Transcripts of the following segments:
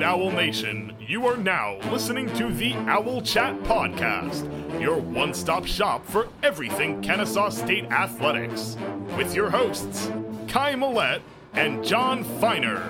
Owl Nation. You are now listening to the Owl Chat Podcast, your one stop shop for everything Kennesaw State athletics, with your hosts, Kai Millette and John Feiner.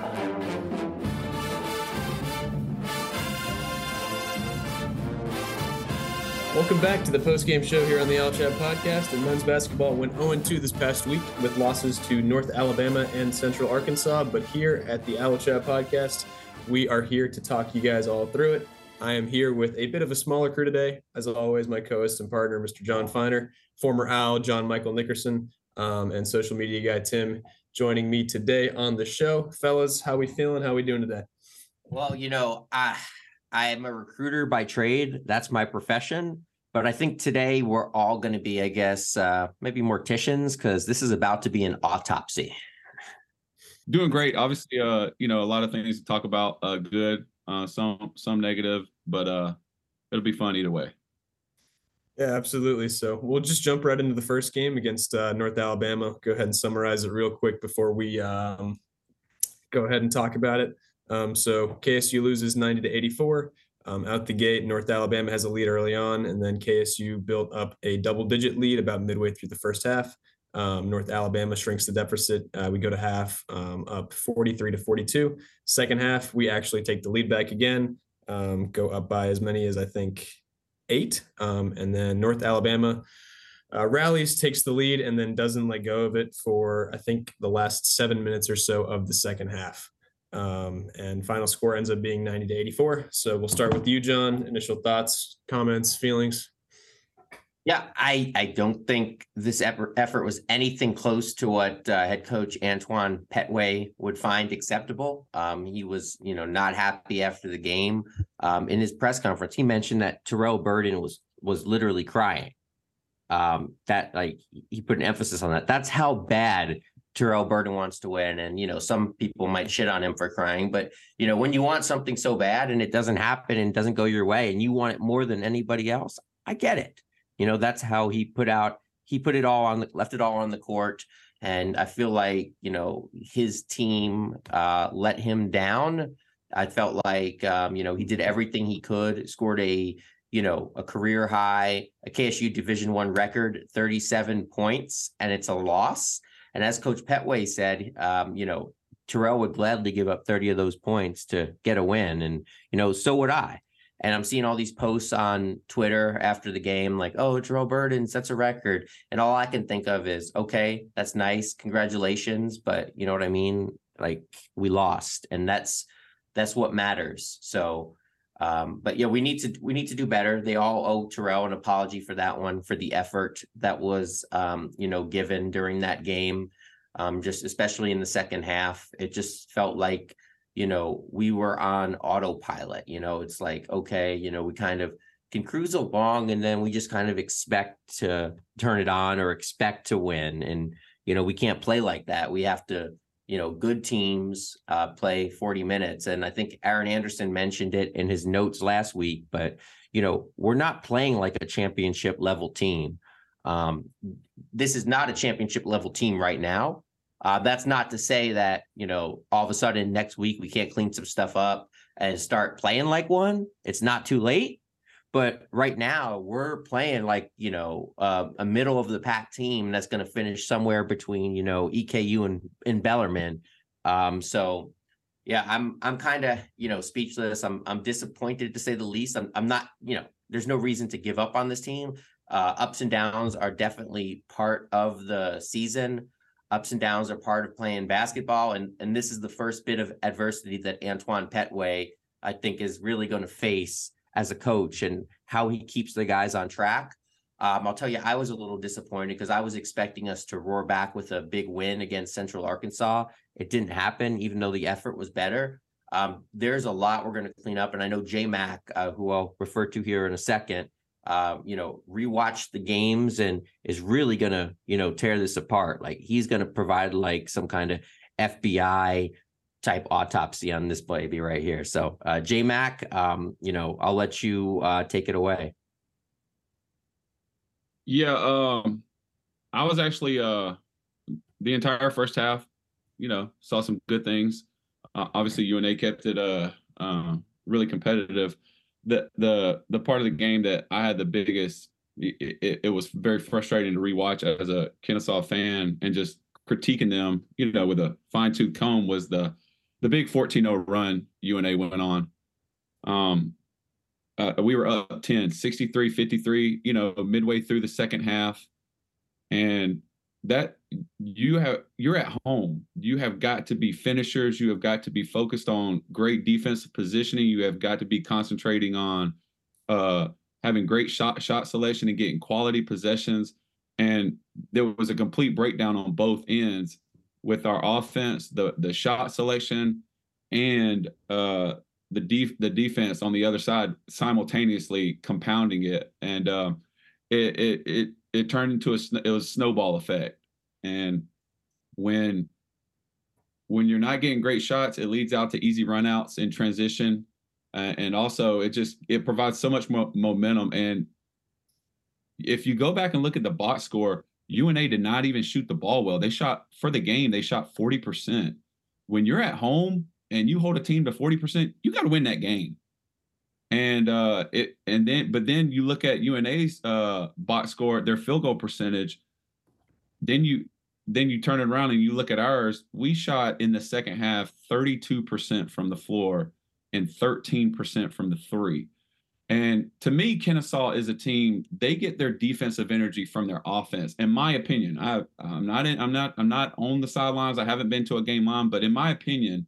Welcome back to the post-game show here on the Owl Chat Podcast. And men's basketball went 0-2 this past week with losses to North Alabama and Central Arkansas. But here at the Owl Chat Podcast, we are here to talk you guys all through it. I am here with a bit of a smaller crew today. As always, my co-host and partner, Mr. John Feiner, former Owl John Michael Nickerson, um, and social media guy Tim joining me today on the show. Fellas, how we feeling? How we doing today? Well, you know, I I am a recruiter by trade. That's my profession. But I think today we're all going to be, I guess, uh, maybe morticians because this is about to be an autopsy. Doing great. Obviously, uh, you know, a lot of things to talk about. Uh, good, uh, some some negative, but uh, it'll be fun either way. Yeah, absolutely. So we'll just jump right into the first game against uh, North Alabama. Go ahead and summarize it real quick before we um, go ahead and talk about it. Um, so KSU loses 90 to 84. Um, out the gate, North Alabama has a lead early on, and then KSU built up a double digit lead about midway through the first half. Um, North Alabama shrinks the deficit. Uh, we go to half um, up 43 to 42. Second half, we actually take the lead back again, um, go up by as many as I think eight. Um, and then North Alabama uh, rallies, takes the lead, and then doesn't let go of it for I think the last seven minutes or so of the second half. Um, and final score ends up being 90 to 84. So we'll start with you, John. Initial thoughts, comments, feelings. Yeah, I I don't think this effort, was anything close to what uh, head coach Antoine Pettway would find acceptable. Um, he was, you know, not happy after the game. Um, in his press conference, he mentioned that Terrell Burden was was literally crying. Um, that like he put an emphasis on that. That's how bad Terrell Burden wants to win. And, you know, some people might shit on him for crying, but, you know, when you want something so bad and it doesn't happen and doesn't go your way and you want it more than anybody else, I get it. You know, that's how he put out, he put it all on the, left it all on the court. And I feel like, you know, his team uh, let him down. I felt like, um, you know, he did everything he could, scored a, you know, a career high, a KSU Division One record, 37 points, and it's a loss and as Coach Pettway said, um, you know, Terrell would gladly give up 30 of those points to get a win. And, you know, so would I. And I'm seeing all these posts on Twitter after the game, like, oh, Terrell Burden sets a record. And all I can think of is, okay, that's nice. Congratulations. But you know what I mean? Like we lost. And that's that's what matters. So um, but yeah, we need to we need to do better. They all owe Terrell an apology for that one, for the effort that was um, you know given during that game. Um, just especially in the second half, it just felt like you know we were on autopilot. You know, it's like okay, you know, we kind of can cruise along, and then we just kind of expect to turn it on or expect to win, and you know we can't play like that. We have to you know, good teams uh, play 40 minutes. And I think Aaron Anderson mentioned it in his notes last week, but, you know, we're not playing like a championship level team. Um, this is not a championship level team right now. Uh, that's not to say that, you know, all of a sudden next week we can't clean some stuff up and start playing like one. It's not too late. But right now, we're playing like you know uh, a middle of the pack team that's going to finish somewhere between you know EKU and and Bellarmine. Um, so yeah, I'm I'm kind of you know speechless. I'm I'm disappointed to say the least. I'm I'm not you know there's no reason to give up on this team. Uh, ups and downs are definitely part of the season. Ups and downs are part of playing basketball, and and this is the first bit of adversity that Antoine Pettway I think is really going to face as a coach and how he keeps the guys on track. Um, I'll tell you, I was a little disappointed because I was expecting us to roar back with a big win against Central Arkansas. It didn't happen, even though the effort was better. Um, there's a lot we're going to clean up, and I know J Mac, uh, who I'll refer to here in a second, uh, you know, rewatch the games and is really to, you know, tear this apart. Like he's to provide like some kind of FBI type autopsy on this baby right here. So, uh, J Mac, um, you know, I'll let you uh, take it away. Yeah, um, I was actually uh, the entire first half. You know, saw some good things. Uh, obviously, UNA kept it uh, uh, really competitive. The the the part of the game that I had the biggest it, it, it, was very frustrating to rewatch as a Kennesaw fan and just critiquing them, you know, with a fine tooth comb was the the big 14-0 run UNA went on. Um, uh, we were up 10, 63, 53, you know, midway through the second half. And that you have you're at home. You have got to be finishers. You have got to be focused on great defensive positioning. You have got to be concentrating on uh having great shot shot selection and getting quality possessions. And there was a complete breakdown on both ends with our offense, the the shot selection, and uh, the def- the defense on the other side simultaneously compounding it, and um, it, it it it turned into a it was a snowball effect. And when when you're not getting great shots, it leads out to easy runouts in transition uh, and also it just it provides so much more momentum. And if you go back and look at the box score, UNA did not even shoot the ball well. They shot for the game, they shot 40%. When you're at home and you hold a team to 40%, you got to win that game. And uh it and then but then you look at UNA's uh box score, their field goal percentage, then you then you turn it around and you look at ours. We shot in the second half 32% from the floor and 13% from the three. And to me, Kennesaw is a team. They get their defensive energy from their offense. In my opinion, I, I'm not in. I'm not. I'm not on the sidelines. I haven't been to a game line, but in my opinion,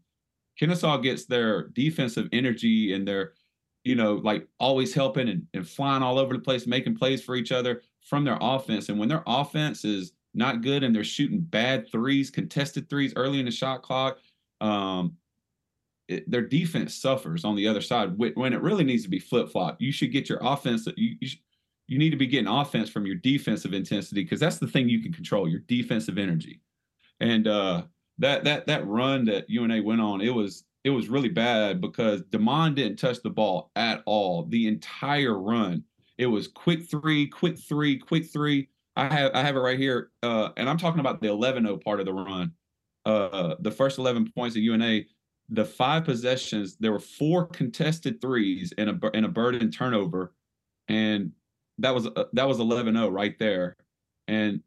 Kennesaw gets their defensive energy and their, you know, like always helping and, and flying all over the place, making plays for each other from their offense. And when their offense is not good and they're shooting bad threes, contested threes early in the shot clock, um, it, their defense suffers on the other side when it really needs to be flip flop. You should get your offense. You you, you need to be getting offense from your defensive intensity because that's the thing you can control your defensive energy. And uh, that that that run that UNA went on, it was it was really bad because Demond didn't touch the ball at all the entire run. It was quick three, quick three, quick three. I have I have it right here, uh, and I'm talking about the 11-0 part of the run. Uh, the first 11 points of UNA the five possessions, there were four contested threes and a and a burden turnover, and that was uh, that was 11-0 right there. And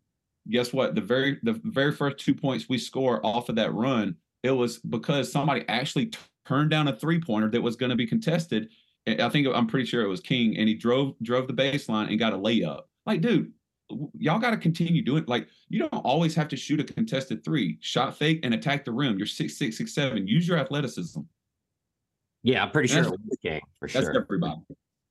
guess what? The very the very first two points we score off of that run, it was because somebody actually turned down a three pointer that was going to be contested. I think I'm pretty sure it was King, and he drove drove the baseline and got a layup. Like, dude, y'all got to continue doing like you don't always have to shoot a contested three shot fake and attack the rim. You're six six six seven. Use your athleticism. Yeah i'm pretty sure it was game for that's sure. everybody.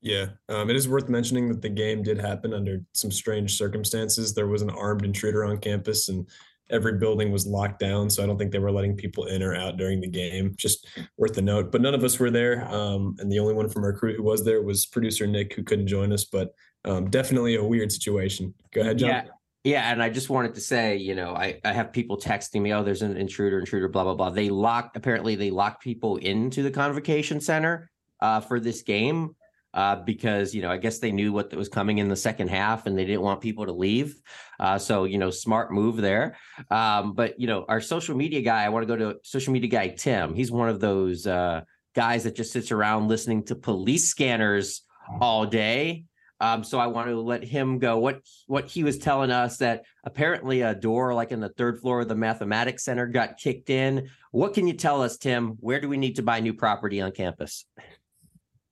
Yeah um, it is worth mentioning that the game did happen under some strange circumstances. There was an armed intruder on campus and every building was locked down so i don't think they were letting people in or out during the game. Just worth the note but none of us were there um, and the only one from our crew who was there was producer nick who couldn't join us but um, definitely a weird situation. Go ahead, John. Yeah. Yeah, and I just wanted to say, you know, I, I have people texting me, oh, there's an intruder, intruder, blah, blah, blah. They locked, apparently, they locked people into the convocation center uh, for this game uh, because, you know, I guess they knew what was coming in the second half and they didn't want people to leave. Uh, so, you know, smart move there. Um, but, you know, our social media guy, I want to go to social media guy, Tim. He's one of those uh, guys that just sits around listening to police scanners all day um, so I want to let him go. What what he was telling us that apparently a door like in the third floor of the mathematics center got kicked in. What can you tell us, Tim? Where do we need to buy new property on campus?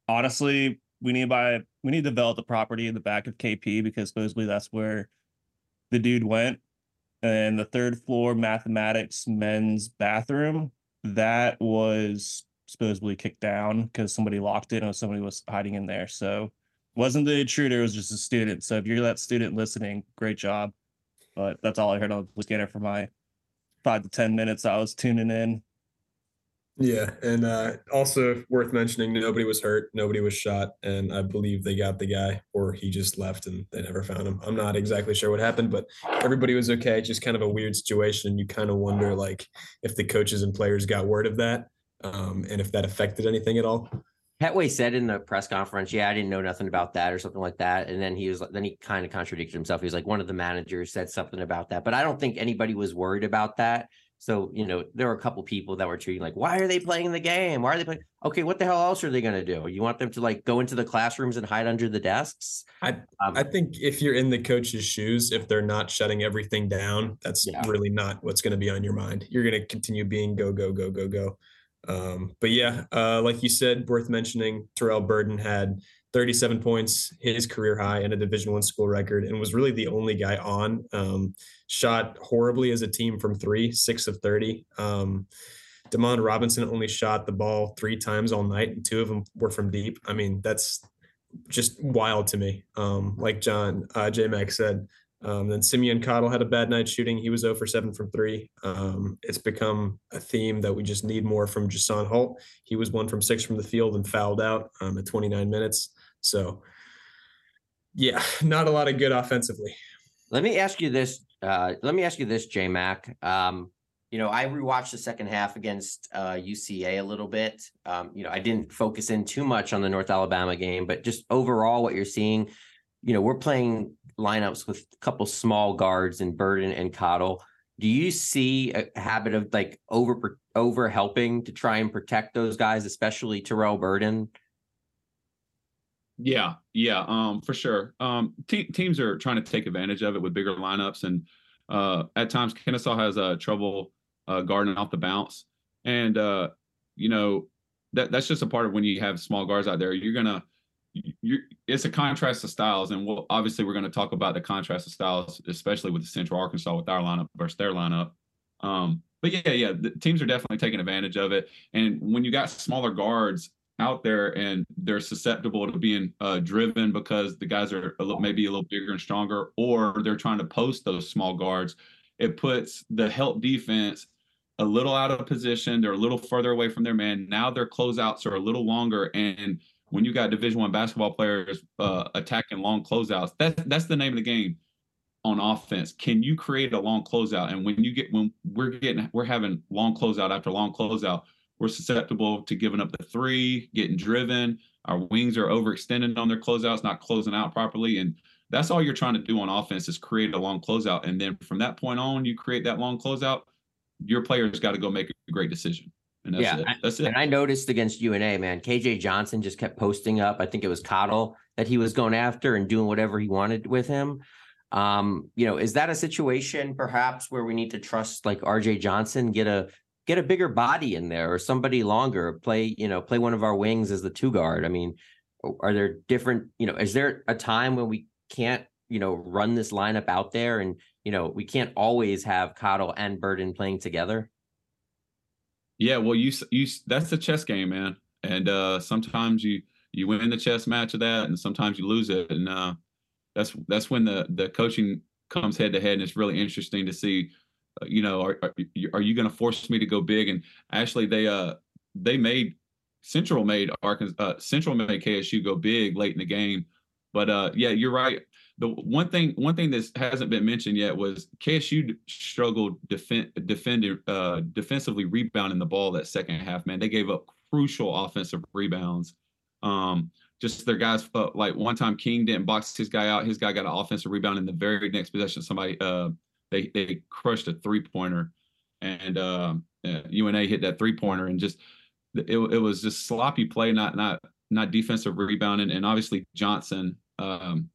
Honestly, we need to buy we need to develop the property in the back of KP because supposedly that's where the dude went. And the third floor mathematics men's bathroom that was supposedly kicked down because somebody locked it or somebody was hiding in there. So wasn't the intruder, it was just a student. So if you're that student listening, great job. But that's all I heard on the scanner for my five to 10 minutes I was tuning in. Yeah. And uh, also worth mentioning, nobody was hurt, nobody was shot. And I believe they got the guy, or he just left and they never found him. I'm not exactly sure what happened, but everybody was okay. Just kind of a weird situation. And you kind of wonder, like, if the coaches and players got word of that um, and if that affected anything at all. Pettway said in the press conference, "Yeah, I didn't know nothing about that," or something like that. And then he was, then he kind of contradicted himself. He was like, "One of the managers said something about that," but I don't think anybody was worried about that. So, you know, there were a couple people that were treating like, why are they playing the game? Why are they playing? Okay, what the hell else are they going to do? You want them to like go into the classrooms and hide under the desks? I um, I think if you're in the coach's shoes, if they're not shutting everything down, that's yeah. really not what's going to be on your mind. You're going to continue being go, go, go, go, go. Um, but yeah, uh, like you said, worth mentioning, Terrell Burden had 37 points, his career high and a Division One school record, and was really the only guy on. Um, shot horribly as a team from three, six of 30. Um, Demond Robinson only shot the ball three times all night, and two of them were from deep. I mean, that's just wild to me. Um, like John uh, J Mac said, um, then Simeon Cottle had a bad night shooting. He was 0 for 7 from three. Um, it's become a theme that we just need more from Jason Holt. He was one from six from the field and fouled out um, at 29 minutes. So, yeah, not a lot of good offensively. Let me ask you this. Uh, let me ask you this, J Mac. Um, you know, I rewatched the second half against uh, UCA a little bit. Um, you know, I didn't focus in too much on the North Alabama game, but just overall, what you're seeing, you know, we're playing lineups with a couple small guards and Burden and Cottle. Do you see a habit of like over over helping to try and protect those guys, especially Terrell Burden? Yeah, yeah, um, for sure. Um, te- teams are trying to take advantage of it with bigger lineups, and uh, at times Kennesaw has uh, trouble uh, guarding off the bounce, and uh, you know that that's just a part of when you have small guards out there. You're gonna, you it's a contrast of styles, and we'll obviously we're going to talk about the contrast of styles, especially with the Central Arkansas with our lineup versus their lineup. Um, but yeah, yeah, the teams are definitely taking advantage of it, and when you got smaller guards out there and they're susceptible to being uh, driven because the guys are a little, maybe a little bigger and stronger, or they're trying to post those small guards. It puts the help defense a little out of position. They're a little further away from their man. Now their closeouts are a little longer. And when you got Division One basketball players uh, attacking long closeouts, that's that's the name of the game on offense. Can you create a long closeout? And when you get when we're getting we're having long closeout after long closeout, we're susceptible to giving up the three, getting driven. Our wings are overextended on their closeouts, not closing out properly. And that's all you're trying to do on offense is create a long closeout. And then from that point on, you create that long closeout, your players got to go make a great decision. And that's yeah, it. That's it. And I noticed against UNA, man, KJ Johnson just kept posting up. I think it was Cottle that he was going after and doing whatever he wanted with him. Um, you know, is that a situation perhaps where we need to trust like RJ Johnson, get a get a bigger body in there or somebody longer play you know play one of our wings as the two guard i mean are there different you know is there a time when we can't you know run this lineup out there and you know we can't always have Cottle and Burden playing together yeah well you you that's the chess game man and uh sometimes you you win the chess match of that and sometimes you lose it and uh that's that's when the the coaching comes head to head and it's really interesting to see you know, are are, are you going to force me to go big? And actually, they uh they made Central made Arkansas uh, Central made KSU go big late in the game. But uh, yeah, you're right. The one thing one thing that hasn't been mentioned yet was KSU struggled defend defending uh, defensively rebounding the ball that second half. Man, they gave up crucial offensive rebounds. Um, just their guys uh, like one time King didn't box his guy out. His guy got an offensive rebound in the very next possession. Somebody uh, they they crushed a three pointer, and uh, UNA hit that three pointer, and just it, it was just sloppy play, not not not defensive rebounding, and obviously Johnson um,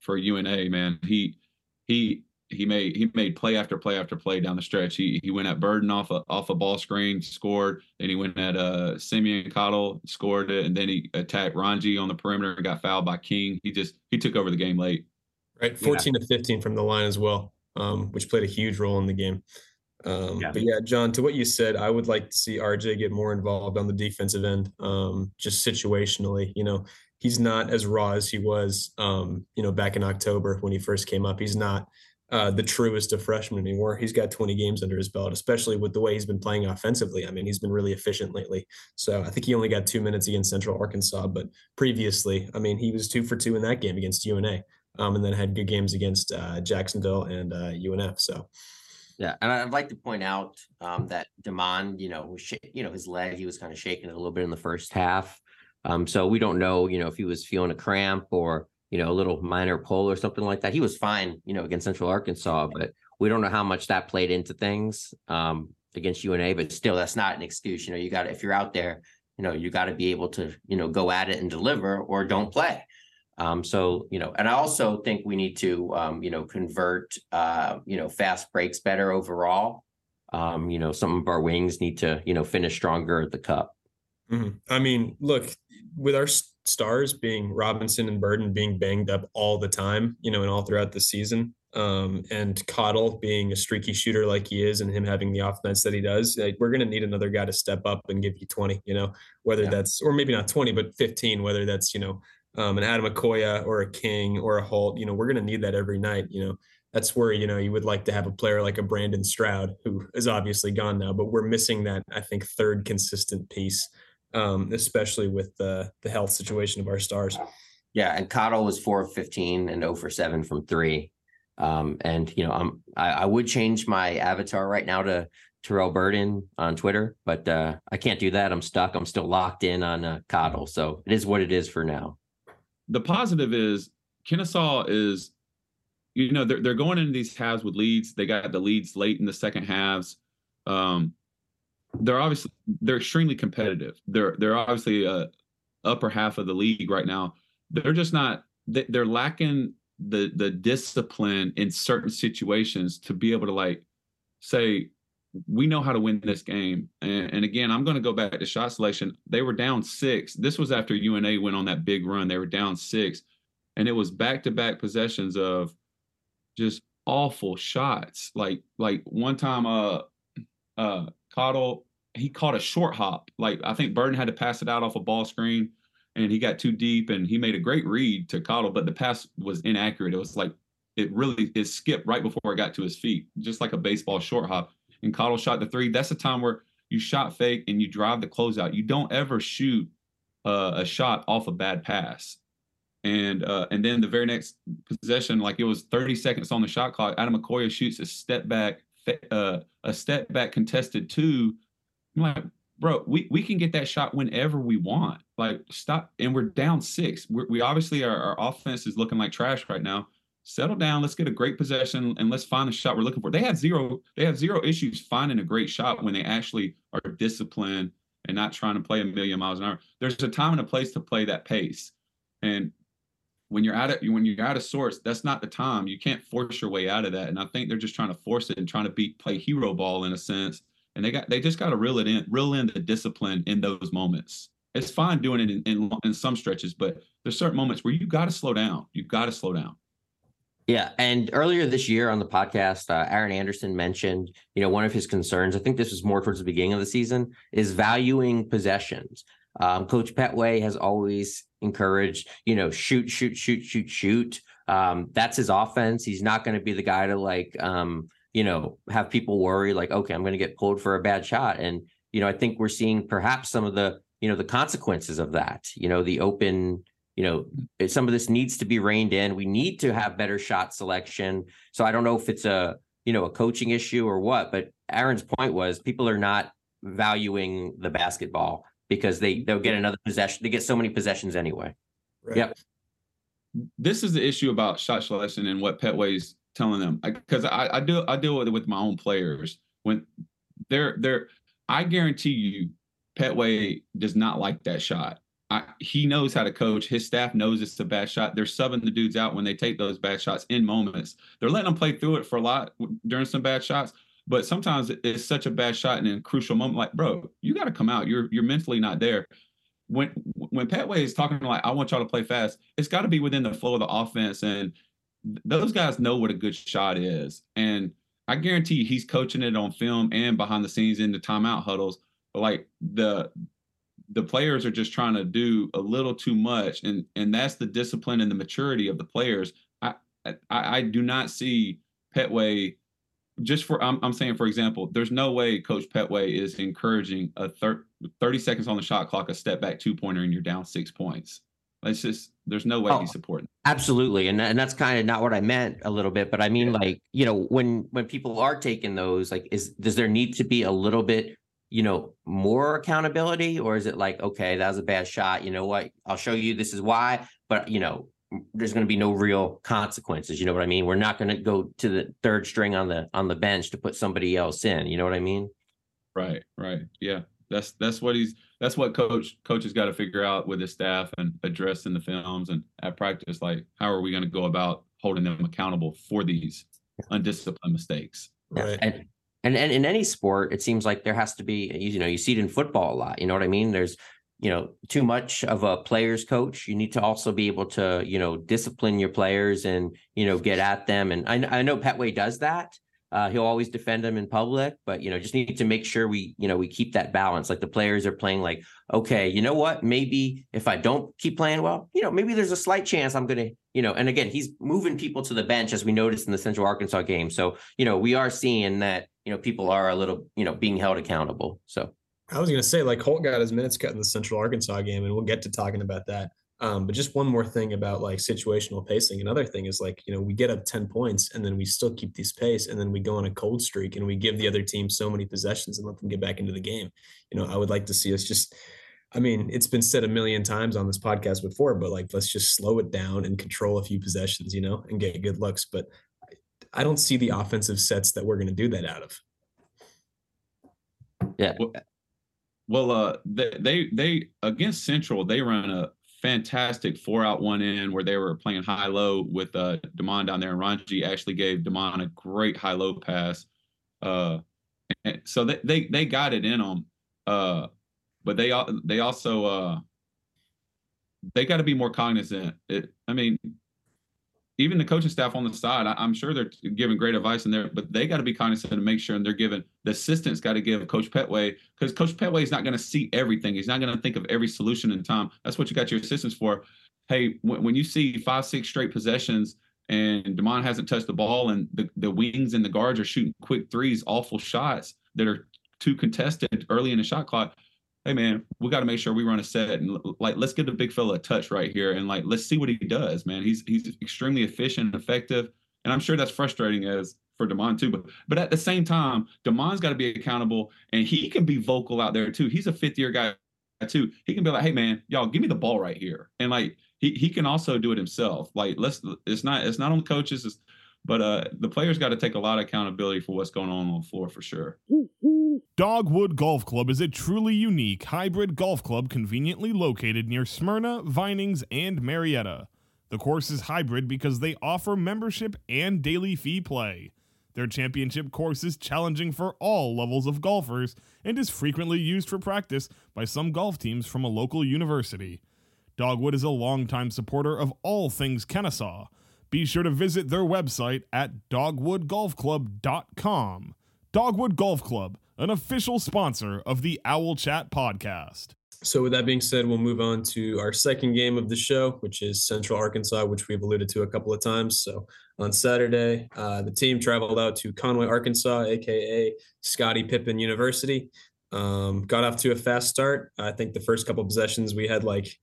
for UNA, man, he he he made he made play after play after play down the stretch. He he went at Burden off a off a ball screen, scored. Then he went at uh Simeon Cottle, scored it, and then he attacked Ranji on the perimeter and got fouled by King. He just he took over the game late. Right, fourteen yeah. to fifteen from the line as well um, which played a huge role in the game. Um, yeah. But yeah, John, to what you said, I would like to see RJ get more involved on the defensive end, um, just situationally. You know, he's not as raw as he was, um, you know, back in October when he first came up. He's not uh, the truest of freshmen anymore. He's got 20 games under his belt, especially with the way he's been playing offensively. I mean, he's been really efficient lately. So I think he only got two minutes against Central Arkansas, but previously, I mean, he was two for two in that game against UNA um, and then had good games against uh, Jacksonville and uh, UNF. So. Yeah, and I'd like to point out um, that Demond, you know, was sh- you know his leg, he was kind of shaking it a little bit in the first half. Um, so we don't know, you know, if he was feeling a cramp or you know a little minor pull or something like that. He was fine, you know, against Central Arkansas, but we don't know how much that played into things um, against UNA, but still, that's not an excuse. You know, you got if you're out there, you know, you got to be able to you know go at it and deliver, or don't play. Um, so you know, and I also think we need to um, you know convert uh, you know fast breaks better overall. Um, you know, some of our wings need to you know finish stronger at the cup. Mm-hmm. I mean, look, with our stars being Robinson and Burden being banged up all the time, you know, and all throughout the season, um, and Cottle being a streaky shooter like he is, and him having the offense that he does, like, we're going to need another guy to step up and give you 20, you know, whether yeah. that's, or maybe not 20, but 15, whether that's, you know, um, an Ademokoya or a King or a Holt, you know, we're going to need that every night, you know. That's where, you know, you would like to have a player like a Brandon Stroud, who is obviously gone now, but we're missing that, I think, third consistent piece um, especially with the the health situation of our stars. Yeah, and Cottle was four of fifteen and zero oh for seven from three. Um, and you know, I'm I, I, would change my avatar right now to Terrell Burden on Twitter, but uh, I can't do that. I'm stuck. I'm still locked in on uh, Cottle, so it is what it is for now. The positive is Kennesaw is, you know, they're they're going into these halves with leads. They got the leads late in the second halves. Um, they're obviously they're extremely competitive. They're they're obviously a upper half of the league right now. They're just not they're lacking the the discipline in certain situations to be able to like say we know how to win this game. And, and again, I'm going to go back to shot selection. They were down six. This was after UNA went on that big run. They were down six, and it was back to back possessions of just awful shots. Like like one time, uh, uh, Cottle, he caught a short hop. Like I think Burden had to pass it out off a ball screen and he got too deep and he made a great read to Cottle, but the pass was inaccurate. It was like it really it skipped right before it got to his feet, just like a baseball short hop. And Cottle shot the three. That's a time where you shot fake and you drive the closeout. You don't ever shoot uh, a shot off a bad pass. And uh, and then the very next possession, like it was 30 seconds on the shot clock, Ademokoya shoots a step back uh, a step back contested two. I'm like, bro, we, we can get that shot whenever we want. Like, stop. And we're down 6 we're, we obviously, our, our offense is looking like trash right now. Settle down. Let's get a great possession and let's find the shot we're looking for. They have zero, they have zero issues finding a great shot when they actually are disciplined and not trying to play a million miles an hour. There's a time and a place to play that pace. And when you're out of when you're out of sorts, that's not the time. You can't force your way out of that. And I think they're just trying to force it and trying to beat play hero ball in a sense. And they got they just got to reel it in, reel in the discipline in those moments. It's fine doing it in, in, in some stretches, but there's certain moments where you got to slow down. You got to slow down. Yeah, and earlier this year on the podcast, uh, Aaron Anderson mentioned, you know, one of his concerns. I think this was more towards the beginning of the season, is valuing possessions. Um, Coach Pettway has always encouraged, you know, shoot, shoot, shoot, shoot, shoot. Um, that's his offense. He's not going to be the guy to like, um, you know, have people worry like, okay, I'm going to get pulled for a bad shot. And, you know, I think we're seeing perhaps some of the, you know, the consequences of that, you know, the open, you know, some of this needs to be reined in. We need to have better shot selection. So I don't know if it's a, you know, a coaching issue or what, but Aaron's point was people are not valuing the basketball because they they'll get another possession. They get so many possessions anyway. Right. Yep. This is the issue about shot selection and what Pettway's telling them because I, I, I do I deal with it with my own players when they're they're I guarantee you Pettway does not like that shot. I, he knows how to coach. His staff knows it's a bad shot. They're subbing the dudes out when they take those bad shots in moments. They're letting them play through it for a lot during some bad shots. But sometimes it's such a bad shot and in a crucial moment, like, bro, you got to come out. You're you're mentally not there. When when Pettway is talking like, I want y'all to play fast, it's got to be within the flow of the offense. And those guys know what a good shot is. And I guarantee you he's coaching it on film and behind the scenes in the timeout huddles. But like the the players are just trying to do a little too much. And and that's the discipline and the maturity of the players. I I, I do not see Pettway just for I'm, I'm saying for example there's no way coach pettway is encouraging a thir- 30 seconds on the shot clock a step back two pointer and you're down six points it's just there's no way oh, he's supporting absolutely and, and that's kind of not what i meant a little bit but i mean yeah. like you know when when people are taking those like is does there need to be a little bit you know more accountability or is it like okay that was a bad shot you know what i'll show you this is why but you know there's going to be no real consequences. You know what I mean? We're not going to go to the third string on the on the bench to put somebody else in. You know what I mean? Right, right. Yeah. That's that's what he's that's what coach coaches got to figure out with his staff and address in the films and at practice. Like, how are we going to go about holding them accountable for these undisciplined mistakes? Right. And, and and in any sport, it seems like there has to be, you know, you see it in football a lot. You know what I mean? There's, you know, too much of a player's coach. You need to also be able to, you know, discipline your players and, you know, get at them. And I, I know Pettway does that. Uh, he'll always defend them in public, but you know, just need to make sure we, you know, we keep that balance. Like the players are playing, like, okay, you know what? Maybe if I don't keep playing well, you know, maybe there's a slight chance I'm gonna, you know. And again, he's moving people to the bench as we noticed in the Central Arkansas game. So you know, we are seeing that you know people are a little, you know, being held accountable. So I was going to say, like Holt got his minutes cut in the Central Arkansas game, and we'll get to talking about that. Um, but just one more thing about like situational pacing. Another thing is like, you know, we get up 10 points and then we still keep these pace and then we go on a cold streak and we give the other team so many possessions and let them get back into the game. You know, I would like to see us just, I mean, it's been said a million times on this podcast before, but like, let's just slow it down and control a few possessions, you know, and get good looks. But I don't see the offensive sets that we're going to do that out of. yeah, Well, uh, they, they they against Central they run a fantastic four out one in where they were playing high low with uh Demond down there, and Ranji actually gave Demond a great high low pass. Uh, so they they they got it in them. Uh, but they they also uh they got to be more cognizant. It, I mean, even the coaching staff on the side, I, I'm sure they're giving great advice in there, but they got to be cognizant and make sure and they're giving the assistants got to give Coach Pettway because Coach Pettway is not going to see everything. He's not going to think of every solution in time. That's what you got your assistants for. Hey, when, when you see five, six straight possessions and Demond hasn't touched the ball and the, the wings and the guards are shooting quick threes, awful shots that are too contested early in the shot clock, hey man, we got to make sure we run a set and like let's give the big fella a touch right here and like let's see what he does, man. He's he's extremely efficient and effective, and I'm sure that's frustrating as for Demond too. But but at the same time, Demond's got to be accountable and he can be vocal out there too. He's a fifth year guy too. He can be like, hey man, y'all give me the ball right here, and like he he can also do it himself. Like let's it's not it's not on the coaches. But uh, the players got to take a lot of accountability for what's going on on the floor for sure. Dogwood Golf Club is a truly unique hybrid golf club conveniently located near Smyrna, Vinings, and Marietta. The course is hybrid because they offer membership and daily fee play. Their championship course is challenging for all levels of golfers and is frequently used for practice by some golf teams from a local university. Dogwood is a longtime supporter of all things Kennesaw. Be sure to visit their website at dogwoodgolfclub.com. Dogwood Golf Club, an official sponsor of the Owl Chat podcast. So, with that being said, we'll move on to our second game of the show, which is Central Arkansas, which we've alluded to a couple of times. So, on Saturday, uh, the team traveled out to Conway, Arkansas, aka Scottie Pippen University. Um, got off to a fast start. I think the first couple possessions we had like,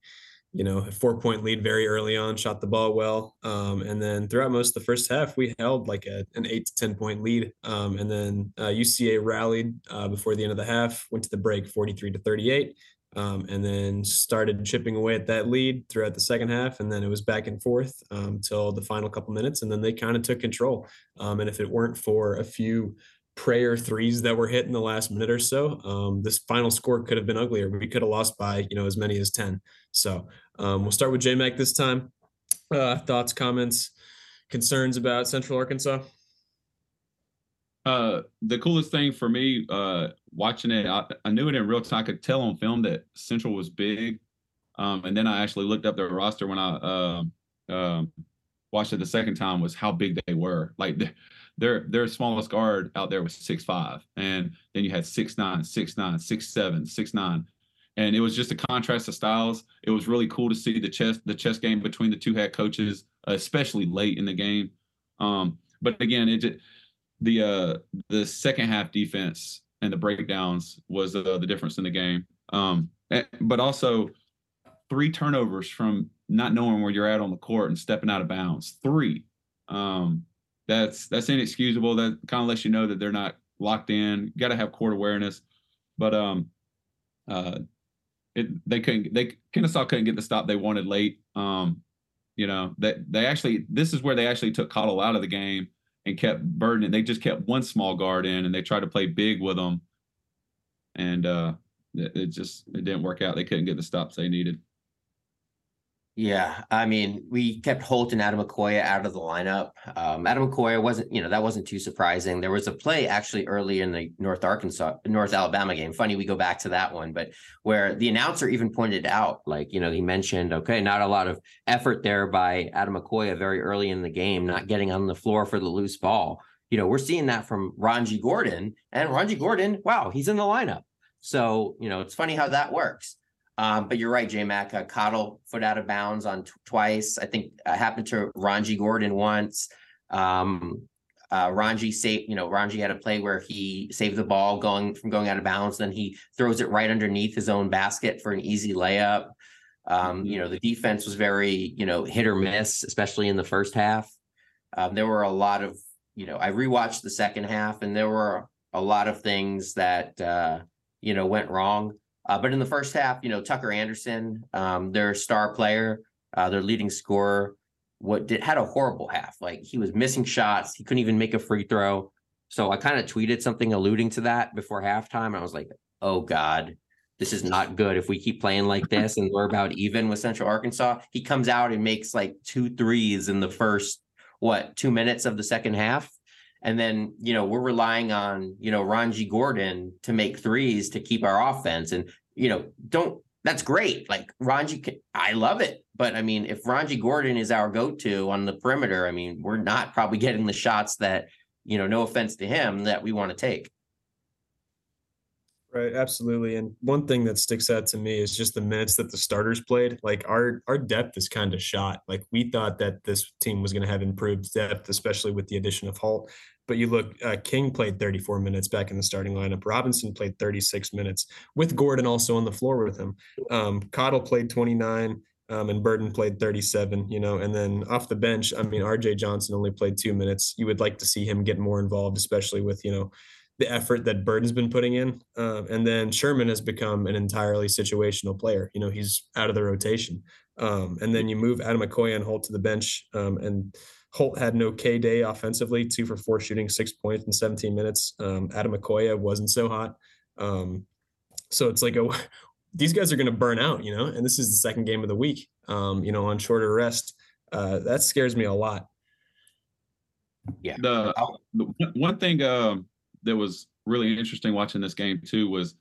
you know, a four point lead very early on, shot the ball well. Um, and then throughout most of the first half, we held like a, an eight to 10 point lead. Um, and then uh, UCA rallied uh, before the end of the half, went to the break 43 to 38 um, and then started chipping away at that lead throughout the second half. And then it was back and forth until um, the final couple minutes. And then they kind of took control. Um, and if it weren't for a few prayer threes that were hit in the last minute or so, um, this final score could have been uglier. We could have lost by, you know, as many as 10. So um, we'll start with J Mac this time. Uh, thoughts, comments, concerns about Central Arkansas? Uh, the coolest thing for me, uh, watching it, I, I, knew it in real time. I could tell on film that Central was big. Um, and then I actually looked up their roster when I uh, uh, watched it the second time was how big they were. Like their their smallest guard out there was six five, and then you had six nine, six nine, six seven, six nine, and it was just a contrast of styles. It was really cool to see the chess the chess game between the two head coaches, especially late in the game. Um, but again, it the uh the second half defense and the breakdowns was uh, the difference in the game. Um, but also three turnovers from not knowing where you're at on the court and stepping out of bounds. Three. Um, that's that's inexcusable. That kind of lets you know that they're not locked in. Got to have court awareness. But um, uh, it they couldn't. They Kennesaw couldn't get the stop they wanted late. Um, You know, that they, they actually this is where they actually took Cottle out of the game and kept Burden. They just kept one small guard in and they tried to play big with them. And uh it, it just it didn't work out. They couldn't get the stops they needed. Yeah, I mean, we kept Holt and Ademokoya out of the lineup. Um, Ademokoya wasn't, you know, that wasn't too surprising. There was a play actually early in the North Arkansas, North Alabama game. Funny, we go back to that one, but where the announcer even pointed out, like, you know, he mentioned, okay, not a lot of effort there by Ademokoya very early in the game, not getting on the floor for the loose ball. You know, we're seeing that from Ronji Gordon, and Ronji Gordon, wow, he's in the lineup. So, you know, it's funny how that works. Um, but you're right, J Mac. Uh, Cottle foot out of bounds on t- twice. I think uh, happened to Ranji Gordon once. Um, uh, Ronji saved, you know, Ronji had a play where he saved the ball going from going out of bounds. Then he throws it right underneath his own basket for an easy layup. Um, you know, the defense was very, you know, hit or miss, especially in the first half. Um, there were a lot of, you know, I rewatched the second half and there were a lot of things that, uh, you know, went wrong. Uh, but in the first half, you know, Tucker Anderson, um, their star player, uh, their leading scorer, what did had a horrible half. Like he was missing shots. He couldn't even make a free throw. So I kind of tweeted something alluding to that before halftime. I was like, oh God, this is not good. If we keep playing like this and we're about even with Central Arkansas, he comes out and makes like two threes in the first, what, two minutes of the second half. And then, you know, we're relying on, you know, Ronji Gordon to make threes to keep our offense. And, you know, don't, that's great. Like Ronji, can, I love it. But I mean, if Ronji Gordon is our go to on the perimeter, I mean, we're not probably getting the shots that, you know, no offense to him, that we want to take. Right, absolutely. And one thing that sticks out to me is just the minutes that the starters played. Like our our depth is kind of shot. Like we thought that this team was going to have improved depth, especially with the addition of Holt. But you look, uh, King played 34 minutes back in the starting lineup. Robinson played 36 minutes with Gordon also on the floor with him. Um, Cottle played 29. Um, and Burden played 37, you know, and then off the bench, I mean, RJ Johnson only played two minutes. You would like to see him get more involved, especially with, you know, the effort that Burden's been putting in. Uh, and then Sherman has become an entirely situational player. You know, he's out of the rotation. Um, and then you move Ademokoya and Holt to the bench. Um, and Holt had no K day offensively, two for four shooting, six points in 17 minutes. Um, Ademokoya wasn't so hot. Um, so it's like a, these guys are going to burn out, you know, and this is the second game of the week, um, you know, on shorter rest. Uh, that scares me a lot. Yeah. The, the one thing, um, that was really interesting watching this game too was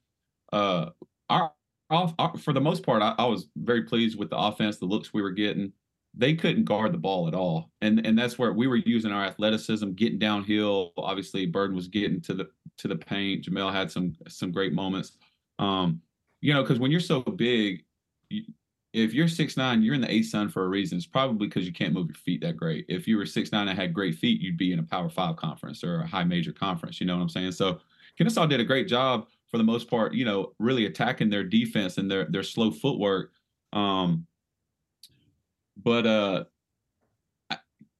uh our, our for the most part I, I, was very pleased with the offense the looks we were getting. They couldn't guard the ball at all. And and that's where we were using our athleticism getting downhill. Obviously burden was getting to the to the paint. Jamel had some some great moments. Um you know because when you're so big you, if you're six nine, you're in the ASUN for a reason. It's probably because you can't move your feet that great. If you were six nine and had great feet, you'd be in a Power Five conference or a high major conference. You know what I'm saying? So Kennesaw did a great job for the most part. You know, really attacking their defense and their their slow footwork. Um, but uh,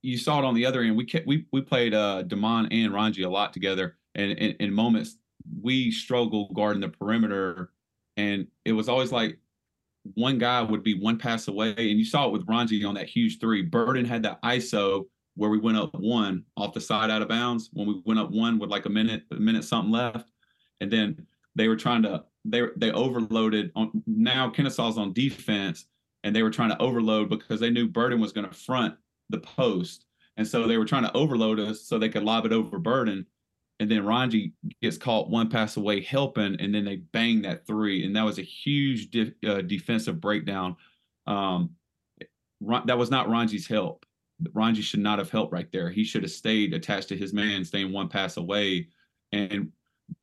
you saw it on the other end. We kept, we we played uh and Ranji a lot together, and in moments we struggled guarding the perimeter, and it was always like one guy would be one pass away. And you saw it with Ronji on that huge three. Burden had that ISO where we went up one off the side out of bounds when we went up one with like a minute, a minute something left. And then they were trying to they they overloaded on now Kennesaw's on defense and they were trying to overload because they knew Burden was going to front the post. And so they were trying to overload us so they could lob it over Burden and then Ronji gets caught one pass away helping, and then they bang that three, and that was a huge uh, defensive breakdown. Um, that was not Ronji's help. Ronji should not have helped right there. He should have stayed attached to his man, staying one pass away, and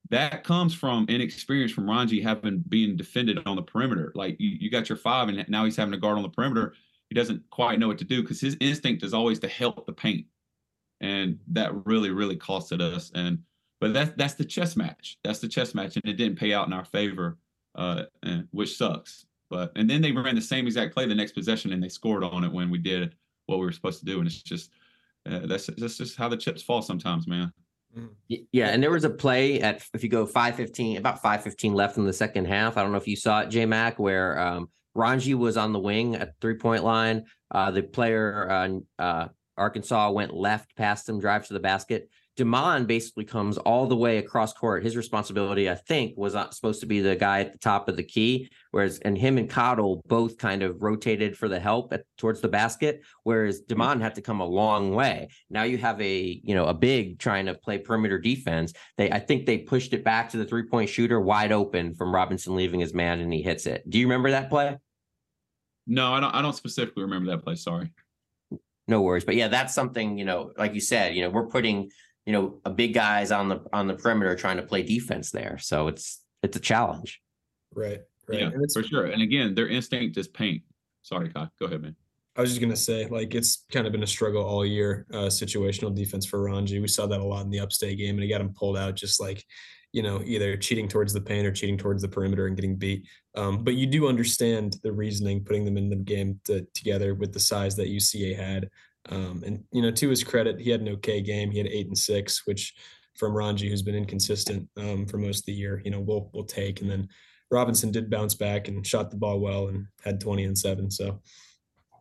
that comes from inexperience from Ronji having been defended on the perimeter. Like you, you got your five, and now he's having to guard on the perimeter. He doesn't quite know what to do because his instinct is always to help the paint and that really really costed us. And but that's that's the chess match. That's the chess match, and it didn't pay out in our favor, uh, and, which sucks. But and then they ran the same exact play the next possession, and they scored on it when we did what we were supposed to do. And it's just uh, that's that's just how the chips fall sometimes, man. Mm-hmm. Yeah, and there was a play at if you go five fifteen, about five fifteen left in the second half. I don't know if you saw it, J Mac, where um, Ronji was on the wing at three point line. Uh, the player uh, uh, Arkansas went left past him, drives to the basket. Demond basically comes all the way across court. His responsibility, I think, was not supposed to be the guy at the top of the key. Whereas, and him and Cottle both kind of rotated for the help at, towards the basket. Whereas mm-hmm. Demond had to come a long way. Now you have a you know a big trying to play perimeter defense. They I think they pushed it back to the three point shooter wide open from Robinson leaving his man and he hits it. Do you remember that play? No, I don't. I don't specifically remember that play. Sorry. No worries, but yeah, that's something you know, like you said, you know, we're putting you know, a big guys on the on the perimeter trying to play defense there. So it's it's a challenge. Right. Right. Yeah, for sure. And again, their instinct is paint. Sorry, Kai. Go ahead, man. I was just gonna say, like, it's kind of been a struggle all year, uh, situational defense for Ranji. We saw that a lot in the upstate game, and he got him pulled out just like, you know, either cheating towards the paint or cheating towards the perimeter and getting beat. Um, but you do understand the reasoning, putting them in the game to, together with the size that UCA had. Um, and you know, to his credit, he had an okay game. He had eight and six, which from Ranji, who's been inconsistent um, for most of the year, you know, we'll we'll take. And then Robinson did bounce back and shot the ball well and had 20 and seven. So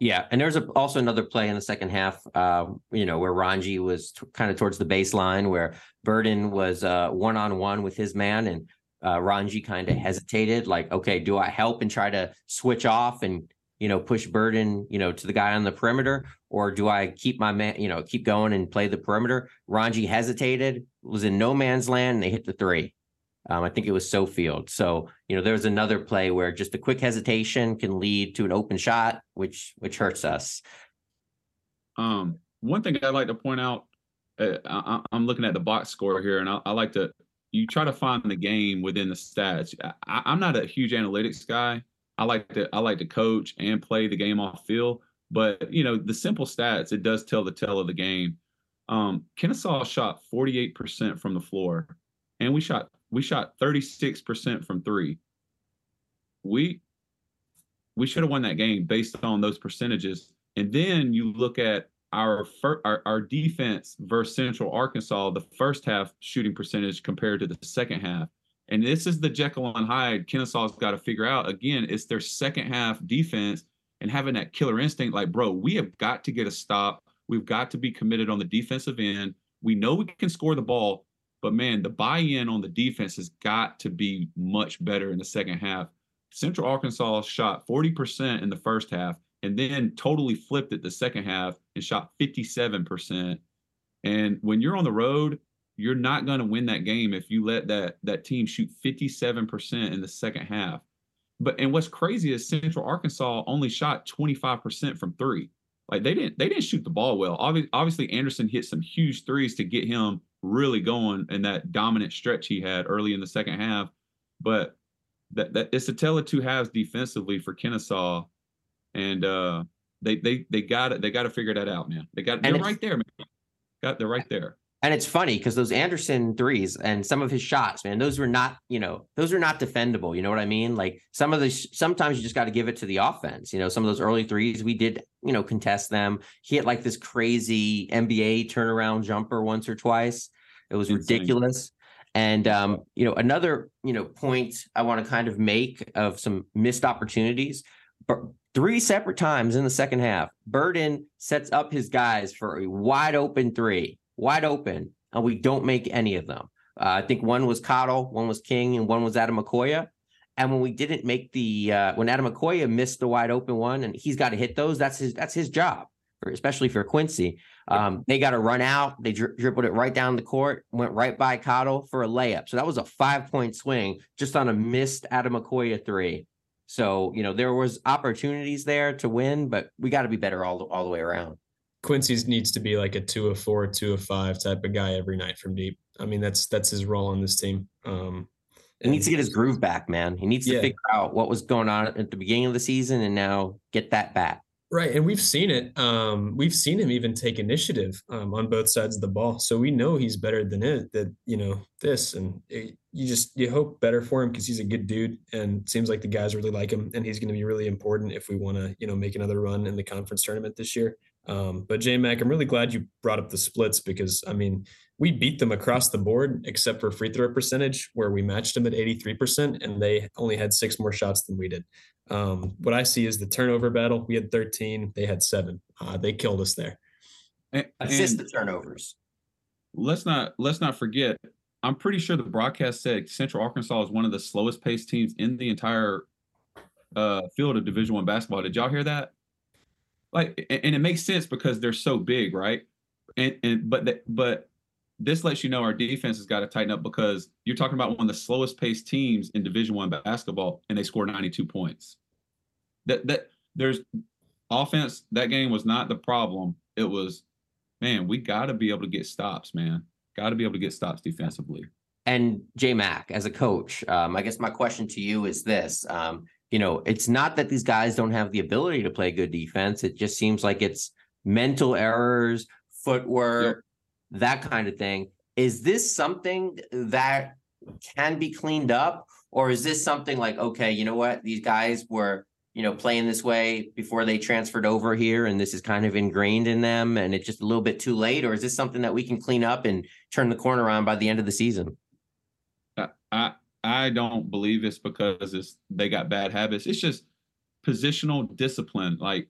yeah, and there's also another play in the second half, uh, you know, where Ranji was t- kind of towards the baseline, where Burden was one on one with his man, and uh, Ranji kind of hesitated, like, okay, do I help and try to switch off and you know, push Burden, you know, to the guy on the perimeter, or do I keep my man, you know, keep going and play the perimeter? Ranji hesitated, was in no man's land, and they hit the three. Um, I think it was Sofield. So, you know, there's another play where just a quick hesitation can lead to an open shot, which which hurts us. Um, one thing I'd like to point out, uh, I, am looking at the box score here, and I, I, like to you try to find the game within the stats. I, I'm not a huge analytics guy, I like to I like to coach and play the game off field. But you know, the simple stats, it does tell the tale of the game. Um, Kennesaw shot 48% from the floor, and we shot we shot 36% from three. We we should have won that game based on those percentages. And then you look at our, fir- our our defense versus Central Arkansas, the first half shooting percentage compared to the second half. And this is the Jekyll and Hyde Kennesaw's got to figure out. Again, it's their second half defense and having that killer instinct. Like, bro, we have got to get a stop. We've got to be committed on the defensive end. We know we can score the ball, but man, the buy-in on the defense has got to be much better in the second half. Central Arkansas shot 40% in the first half and then totally flipped it the second half and shot 57%. And when you're on the road, you're not going to win that game if you let that that team shoot 57% in the second half. But and what's crazy is Central Arkansas only shot 25% from 3. Like they didn't they didn't shoot the ball well. Obviously, obviously Anderson hit some huge threes to get him really going in that dominant stretch he had early in the second half. But that, that it's a tell of two halves defensively for Kennesaw. And uh they they they got it, they got to figure that out, man. They got they're right there, man. Got they're right there. And it's funny because those Anderson threes and some of his shots, man, those were not, you know, those are not defendable. You know what I mean? Like some of the, sometimes you just got to give it to the offense. You know, some of those early threes, we did, you know, contest them. He had like this crazy NBA turnaround jumper once or twice. It was ridiculous. And um, you know, another, you know, point I want to kind of make of some missed opportunities. Three separate times in the second half, Burden sets up his guys for a wide open three wide open, and we don't make any of them. Uh, I think one was Cottle, one was King, and one was Ademokoya. And when we didn't make the uh, when Ademokoya missed the wide open one, and he's got to hit those, that's his that's his job, for, especially for Quincy. Um, they got to run out. They dri- dribbled it right down the court, went right by Cottle for a layup. So that was a five point swing just on a missed Ademokoya three. So you know there was opportunities there to win, but we got to be better all all the way around. Quincy's needs to be like a two of four, two of five type of guy every night from deep. I mean, that's that's his role on this team. Um, he needs to get his groove back, man. He needs to yeah. figure out what was going on at the beginning of the season and now get that back. Right, and we've seen it. Um, we've seen him even take initiative um, on both sides of the ball, so we know he's better than it. That you know this, and it, you just you hope better for him because he's a good dude, and seems like the guys really like him, and he's going to be really important if we want to you know make another run in the conference tournament this year. Um, but J Mac, I'm really glad you brought up the splits because I mean, we beat them across the board except for free throw percentage, where we matched them at 83%, and they only had six more shots than we did. Um, what I see is the turnover battle. We had 13, they had seven. Uh, they killed us there. And, Assist the turnovers. let's not let's not forget. I'm pretty sure the broadcast said Central Arkansas is one of the slowest paced teams in the entire uh, field of Division One basketball. Did y'all hear that? Like, and, and it makes sense because they're so big, right? And and but but this lets you know our defense has got to tighten up because you're talking about one of the slowest paced teams in Division One basketball, and they scored 92 points. That that there's offense. That game was not the problem. It was, man, we got to be able to get stops, man. Got to be able to get stops defensively. And J Mac, as a coach, um, I guess my question to you is this: um, you know, it's not that these guys don't have the ability to play good defense. It just seems like it's mental errors, footwork, that kind of thing. Is this something that can be cleaned up, or is this something like, okay, you know what, these guys were, you know, playing this way before they transferred over here, and this is kind of ingrained in them, and it's just a little bit too late, or is this something that we can clean up and turn the corner on by the end of the season? I I, don't believe it's because it's they got bad habits. It's just positional discipline. Like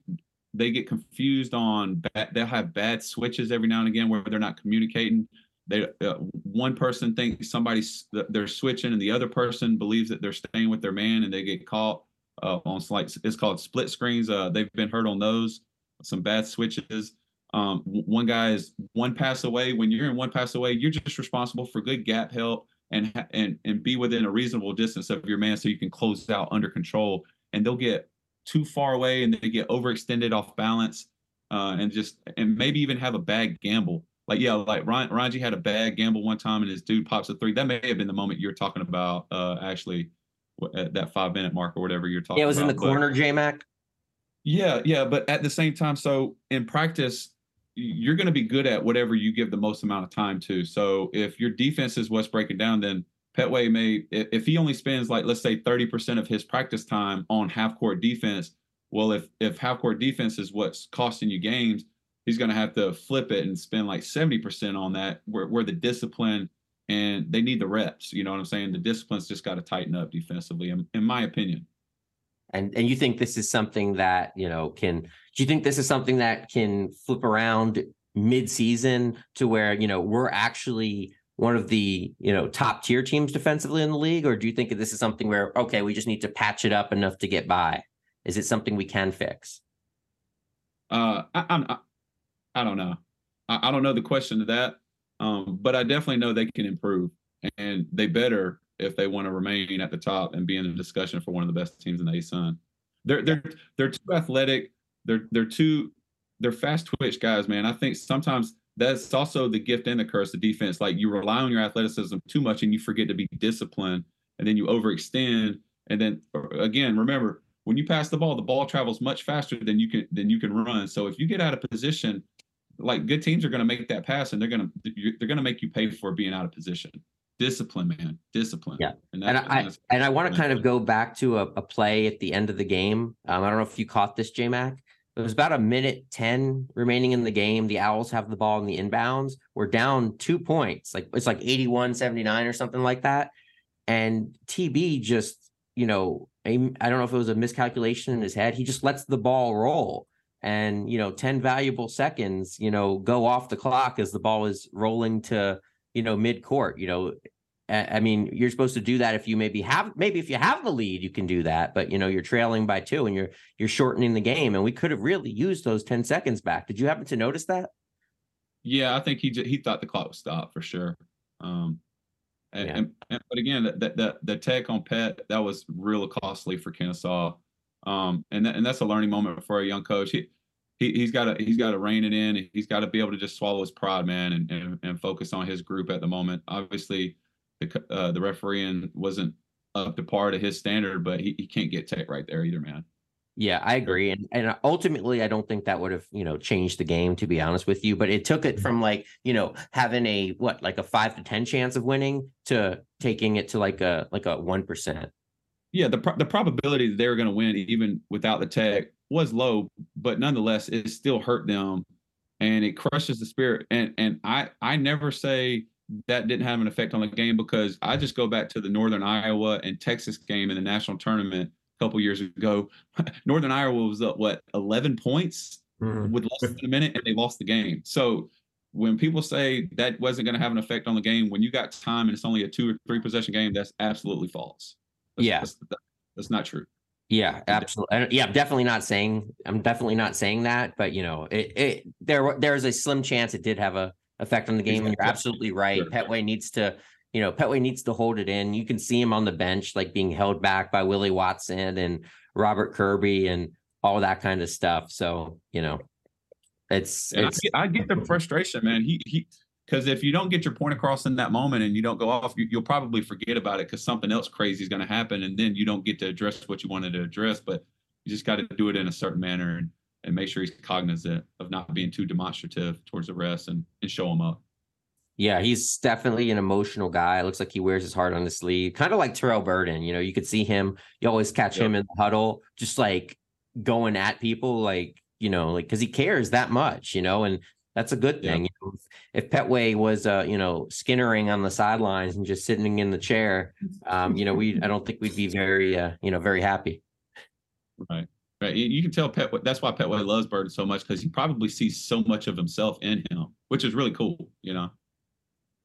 they get confused on bad, they'll have bad switches every now and again where they're not communicating. They uh, one person thinks somebody's they're switching and the other person believes that they're staying with their man and they get caught uh, on like it's called split screens. Uh, they've been hurt on those. Some bad switches. Um, one guy is one pass away. When you're in one pass away, you're just responsible for good gap help and and and be within a reasonable distance of your man so you can close out under control. And they'll get too far away and they get overextended off balance uh, and just and maybe even have a bad gamble. Like yeah, like Ron, Ranji had a bad gamble one time and his dude pops a three. That may have been the moment you're talking about, uh, actually, at that five minute mark or whatever you're talking. Yeah, it was about. in the corner, J Mac. Yeah, yeah, but at the same time, so in practice, you're going to be good at whatever you give the most amount of time to. So if your defense is what's breaking down, then Pettway may, if he only spends like let's say 30% of his practice time on half court defense, well, if if half court defense is what's costing you games, he's going to have to flip it and spend like 70% on that, where where the discipline and they need the reps. You know what I'm saying? The discipline's just got to tighten up defensively, in, in my opinion. And and you think this is something that you know can? Do you think this is something that can flip around mid-season to where you know we're actually one of the you know top tier teams defensively in the league, or do you think this is something where okay, we just need to patch it up enough to get by? Is it something we can fix? Uh, I, I, I don't know. I, I don't know the question to that, um, but I definitely know they can improve, and they better if they want to remain at the top and be in the discussion for one of the best teams in the ASUN. They're they're they're too athletic. They're they're too they're fast twitch guys, man. I think sometimes that's also the gift and the curse of defense. Like you rely on your athleticism too much and you forget to be disciplined, and then you overextend. And then again, remember when you pass the ball, the ball travels much faster than you can than you can run. So if you get out of position, like good teams are going to make that pass and they're going to they're going to make you pay for being out of position. Discipline, man, discipline. Yeah, and, and I and I want to kind of go back to a, a, play at the end of the game. Um, I don't know if you caught this, J Mac. It was about a minute 10 remaining in the game. The Owls have the ball in the inbounds. We're down two points. Like it's like 81 79 or something like that. And TB just, you know, I don't know if it was a miscalculation in his head. He just lets the ball roll. And, you know, 10 valuable seconds, you know, go off the clock as the ball is rolling to, you know, mid court. You know, I mean, you're supposed to do that if you maybe have maybe if you have the lead, you can do that. But you know, you're trailing by two and you're you're shortening the game, and we could have really used those ten seconds back. Did you happen to notice that? Yeah, I think he he thought the clock was stopped for sure. Um, and, yeah. and, and but again, that the the tech on Pet that was real costly for Kennesaw. Um, and that, and that's a learning moment for a young coach. He he he's got to he's got to rein it in. He's got to be able to just swallow his pride, man, and, and and focus on his group at the moment. Obviously the uh, the refereeing wasn't up to par to his standard, but he, he can't get tech right there either, man. Yeah, I agree. And and ultimately I don't think that would have, you know, changed the game to be honest with you, but it took it from like, you know, having a what, like a 5 to 10 chance of winning to taking it to like a like a 1%. Yeah, the the probability that they were going to win even without the tech was low, but nonetheless it still hurt them and it crushes the spirit and and I I never say that didn't have an effect on the game because I just go back to the Northern Iowa and Texas game in the national tournament a couple years ago. Northern Iowa was up what 11 points Mhm. with less than a minute, and they lost the game. So when people say that wasn't going to have an effect on the game, when you got time and it's only a two or three possession game, that's absolutely false. That's, Yeah. that's, that's not true. Yeah, absolutely. Yeah, I'm definitely not saying I'm definitely not saying that, but you know, it, it there there's a slim chance it did have a effect on the game. And you're absolutely right. Sure. Pettway needs to, you know, Pettway needs to hold it in. You can see him on the bench, like being held back by Willie Watson and Robert Kirby and all that kind of stuff. So, you know, it's And I it's get, I get the frustration, man. He he because if you don't get your point across in that moment and you don't go off, you, you'll probably forget about it because something else crazy is going to happen, and then you don't get to address what you wanted to address. But you just got to do it in a certain manner and and make sure he's cognizant of not being too demonstrative towards the rest and and show him up. Yeah, he's definitely an emotional guy. Looks like he wears his heart on his sleeve, kind of like Terrell Burden. You know, you could see him. You always catch Yep. him in the huddle, just like going at people, like you know, like because he cares that much, you know, and that's a good Yeah. thing. You know, if Pettway was, uh, you know, skinnering on the sidelines and just sitting in the chair, um, you know, we I don't think we'd be very, uh, you know, very happy. Right. Right. You- can tell Pet. That's why Pettway loves Burden so much because he probably sees so much of himself in him, which is really cool. You know.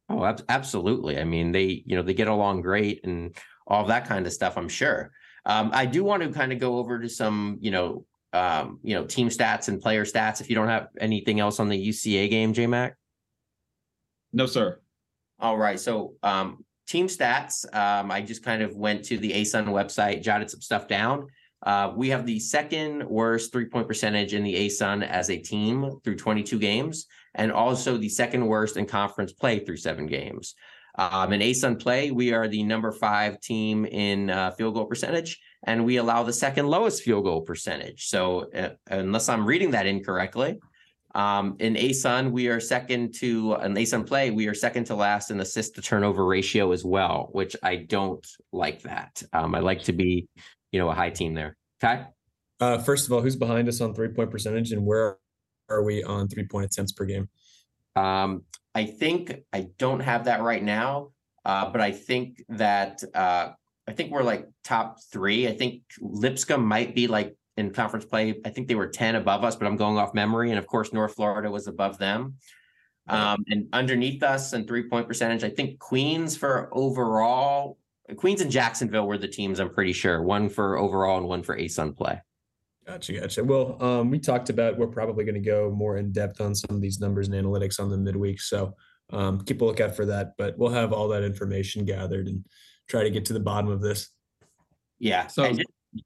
Oh, ab- absolutely. I mean, they, you know, they get along great and all that kind of stuff, I'm sure. Um, I do want to kind of go over to some, you know, um, you know, team stats and player stats. If you don't have anything else on the UCA game, J Mac. No, sir. All right. So um team stats. Um, I just kind of went to the ASUN website, jotted some stuff down. Uh, we have the second worst three-point percentage in the ASUN as a team through 22 games, and also the second worst in conference play through seven games. Um, in ASUN play, we are the number five team in uh, field goal percentage, and we allow the second lowest field goal percentage. So, uh, unless I'm reading that incorrectly, um, in ASUN, we are second to an ASUN play, we are second to last in assist to turnover ratio as well, which I don't like that. Um, I like to be, you know, a high team there. Okay. Uh, first of all, who's behind us on three point percentage, and where are we on three point attempts per game? Um, I think I don't have that right now, uh, but I think that uh, I think we're like top three. I think Lipscomb might be like in conference play. I think they were 10 above us, but I'm going off memory. And of course, North Florida was above them. Um, and underneath us and three point percentage, I think Queens for overall, Queens and Jacksonville were the teams, I'm pretty sure. One for overall and one for ASUN play. Gotcha, gotcha. Well, um, we talked about we're probably going to go more in depth on some of these numbers and analytics on the midweek, so um, keep a lookout for that. But we'll have all that information gathered and try to get to the bottom of this. Yeah. So,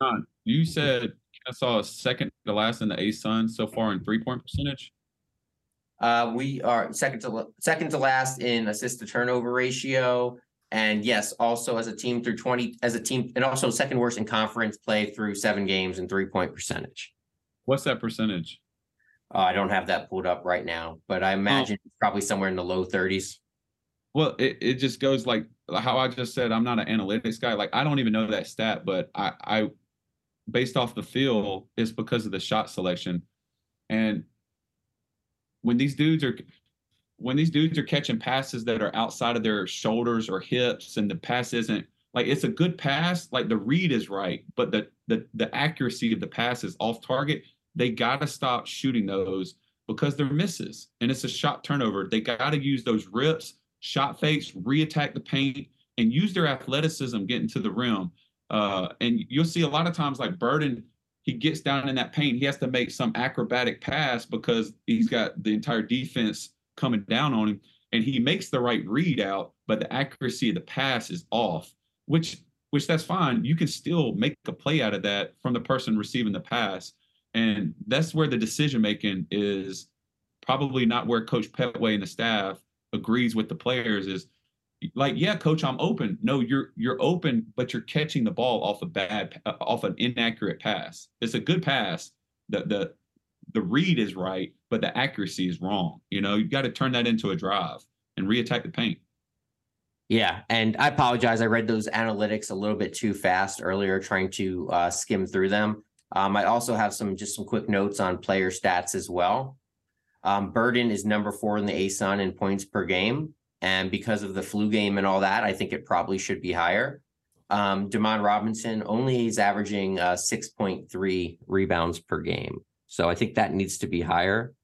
John, you said I saw a second to last in the ASUN so far in three point percentage. Uh, we are second to second to last in assist to turnover ratio, and yes, also as a team through twenty as a team, and also second worst in conference play through seven games and three point percentage. What's that percentage? Uh, I don't have that pulled up right now, but I imagine it's probably somewhere in the low thirties. Well, it, it just goes like how I just said, I'm not an analytics guy. Like I don't even know that stat, but I, I based off the feel, it's because of the shot selection. And when these dudes are when these dudes are catching passes that are outside of their shoulders or hips and the pass isn't like it's a good pass, like the read is right, but the the the accuracy of the pass is off target. They gotta stop shooting those because they're misses and it's a shot turnover. They gotta use those rips shot fakes, re-attack the paint, and use their athleticism getting to the rim. Uh, and you'll see a lot of times like Burden, he gets down in that paint, he has to make some acrobatic pass because he's got the entire defense coming down on him, and he makes the right read out, but the accuracy of the pass is off, which which that's fine. You can still make a play out of that from the person receiving the pass. And that's where the decision making is probably not where Coach Pettway and the staff agrees with the players is like yeah coach i'm open no you're you're open but you're catching the ball off a bad off an inaccurate pass it's a good pass the the the read is right but the accuracy is wrong you know you got to turn that into a drive and reattack the paint Yeah, and I apologize. I read those analytics a little bit too fast earlier, trying to uh, skim through them. Um, I also have some just some quick notes on player stats as well. Um, Burden is number four in the ASUN in points per game, and because of the flu game and all that, I think it probably should be higher. Um, Demond Robinson only is averaging uh, 6.3 rebounds per game. So I think that needs to be higher.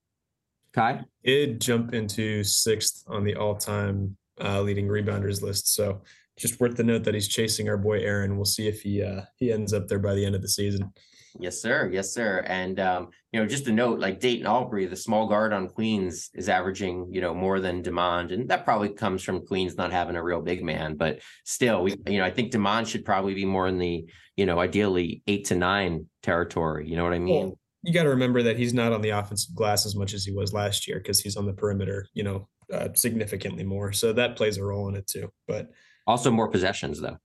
Kai? Did jump into sixth on the all time uh, leading rebounders list. So just worth the note that he's chasing our boy Aaron. We'll see if he uh, he ends up there by the end of the season. Yes, sir. Yes, sir. And um, you know, just a note, like Dayton Aubrey, the small guard on Queens is averaging, you know, more than Demond, and that probably comes from Queens not having a real big man. But still, we, you know, I think Demond should probably be more in the, you know, ideally eight to nine territory. You know what I mean? You got to remember that he's not on the offensive glass as much as he was last year because he's on the perimeter, you know, uh, significantly more. So that plays a role in it too. But also more possessions though.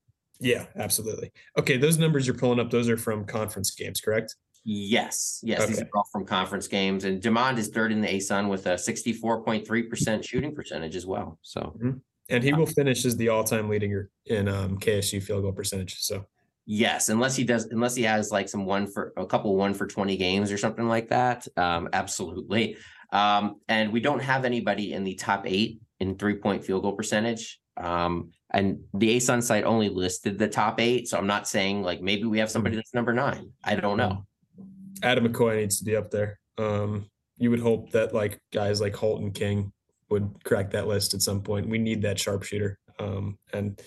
Yeah, absolutely. Okay, those numbers you're pulling up, those are from conference games, correct? Yes, yes, okay. these are all from conference games. And Demond is third in the ASUN with a 64.3% shooting percentage as well. So, mm-hmm. and he will finish as the all-time leader in um, KSU field goal percentage. So, yes, unless he does, unless he has like some one for a couple one for 20 games or something like that. Um, absolutely. Um, and we don't have anybody in the top eight in three-point field goal percentage. Um, and the ASUN site only listed the top eight. So I'm not saying like maybe we have somebody mm-hmm. that's number nine. I don't know. Ademokoya needs to be up there. Um, you would hope that like guys like Holton King would crack that list at some point. We need that sharpshooter. Um, and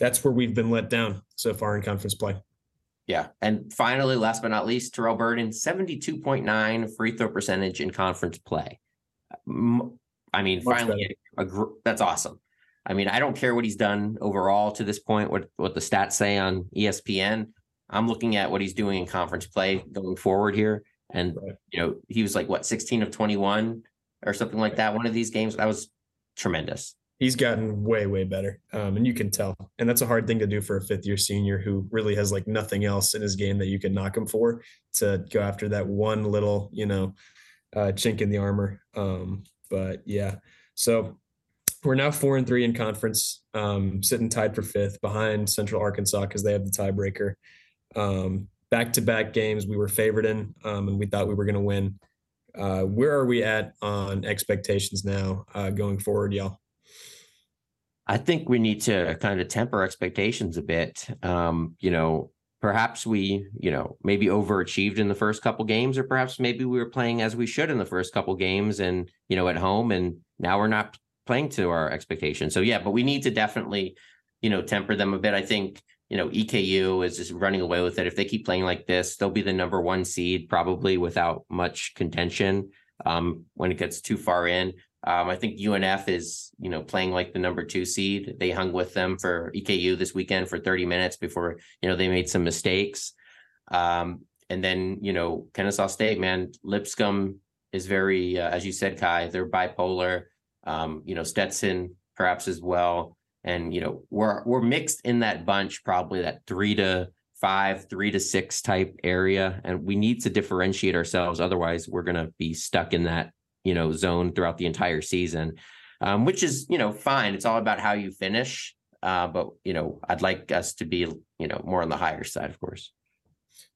that's where we've been let down so far in conference play. Yeah. And finally, last but not least, Terrell Burden, 72.9 free throw percentage in conference play. I mean, Much finally, a, a, that's awesome. I mean, I don't care what he's done overall to this point, what what the stats say on ESPN. I'm looking at what he's doing in conference play going forward here. And right. you know, he was like what 16 of 21 or something like that. One of these games that was tremendous. He's gotten way, way better. Um, and you can tell. And that's a hard thing to do for a fifth year senior who really has like nothing else in his game that you can knock him for to go after that one little, you know, uh, chink in the armor. Um, but yeah. So we're now four and three in conference, um, sitting tied for fifth behind Central Arkansas because they have the tiebreaker. Um, back-to-back games we were favored in, um, and we thought we were going to win. Uh, where are we at on expectations now uh, going forward, y'all? I think we need to kind of temper expectations a bit. Um, you know, perhaps we, you know, maybe overachieved in the first couple games, or perhaps maybe we were playing as we should in the first couple games, and you know, at home, and now we're not playing to our expectations. So yeah, but we need to definitely, you know, temper them a bit. I think you know, EKU is just running away with it. If they keep playing like this, they'll be the number one seed probably without much contention um, when it gets too far in. Um, I think UNF is, you know, playing like the number two seed. They hung with them for EKU this weekend for 30 minutes before, you know, they made some mistakes. Um, and then, you know, Kennesaw State, man, Lipscomb is very, uh, as you said, Kai, they're bipolar. Um, you know, Stetson perhaps as well. And you know we're we're mixed in that bunch probably that three to five three to six type area. And we need to differentiate ourselves. Otherwise we're to be stuck in that you know zone throughout the entire season um, which is you know fine. It's all about how you finish uh, but you know i'd like us to be you know more on the higher side of course.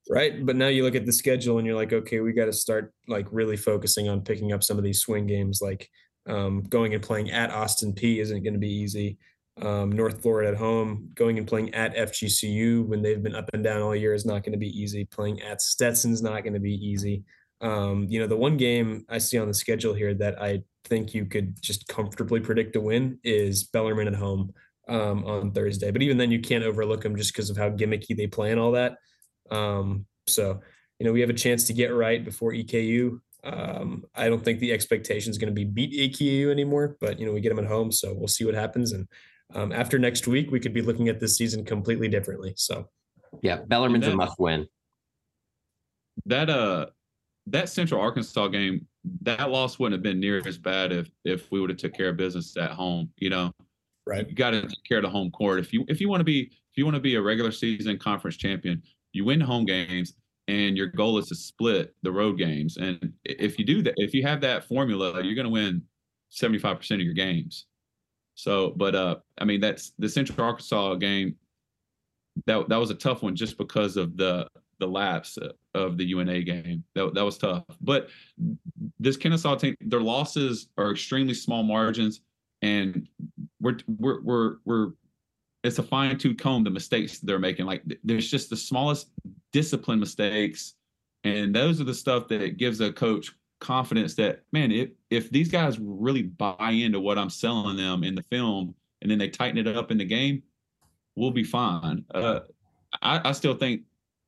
Right but now you look at the schedule and you're like okay we got to start like really focusing on picking up some of these swing games like um, going and playing at Austin Peay isn't going to be easy um, North Florida at home, going and playing at FGCU when they've been up and down all year is not going to be easy. Playing at Stetson's not going to be easy. Um, you know, the one game I see on the schedule here that I think you could just comfortably predict a win is Bellarmine at home um, on Thursday. But even then, you can't overlook them just because of how gimmicky they play and all that. Um, so, you know, we have a chance to get right before EKU. Um, I don't think the expectation is going to be beat EKU anymore, but you know, we get them at home, so we'll see what happens. And um, after next week, we could be looking at this season completely differently. So, yeah, Bellarmine's that, a must win. That uh, that Central Arkansas game, that loss wouldn't have been near as bad if if we would have took care of business at home. You know, right? You got to take care of the home court. If you if you want to be if you want to be a regular season conference champion, you win home games and your goal is to split the road games. And if you do that, if you have that formula, you're going to win 75% of your games. So, but uh, I mean, that's the Central Arkansas game. That that was a tough one just because of the the lapse of the UNA game. That that was tough. But this Kennesaw team, their losses are extremely small margins, and we're we're we're we're it's a fine tooth comb the mistakes they're making. Like there's just the smallest discipline mistakes, and those are the stuff that gives a coach confidence that man, if if these guys really buy into what I'm selling them in the film, and then they tighten it up in the game, we'll be fine. Uh, I, I still think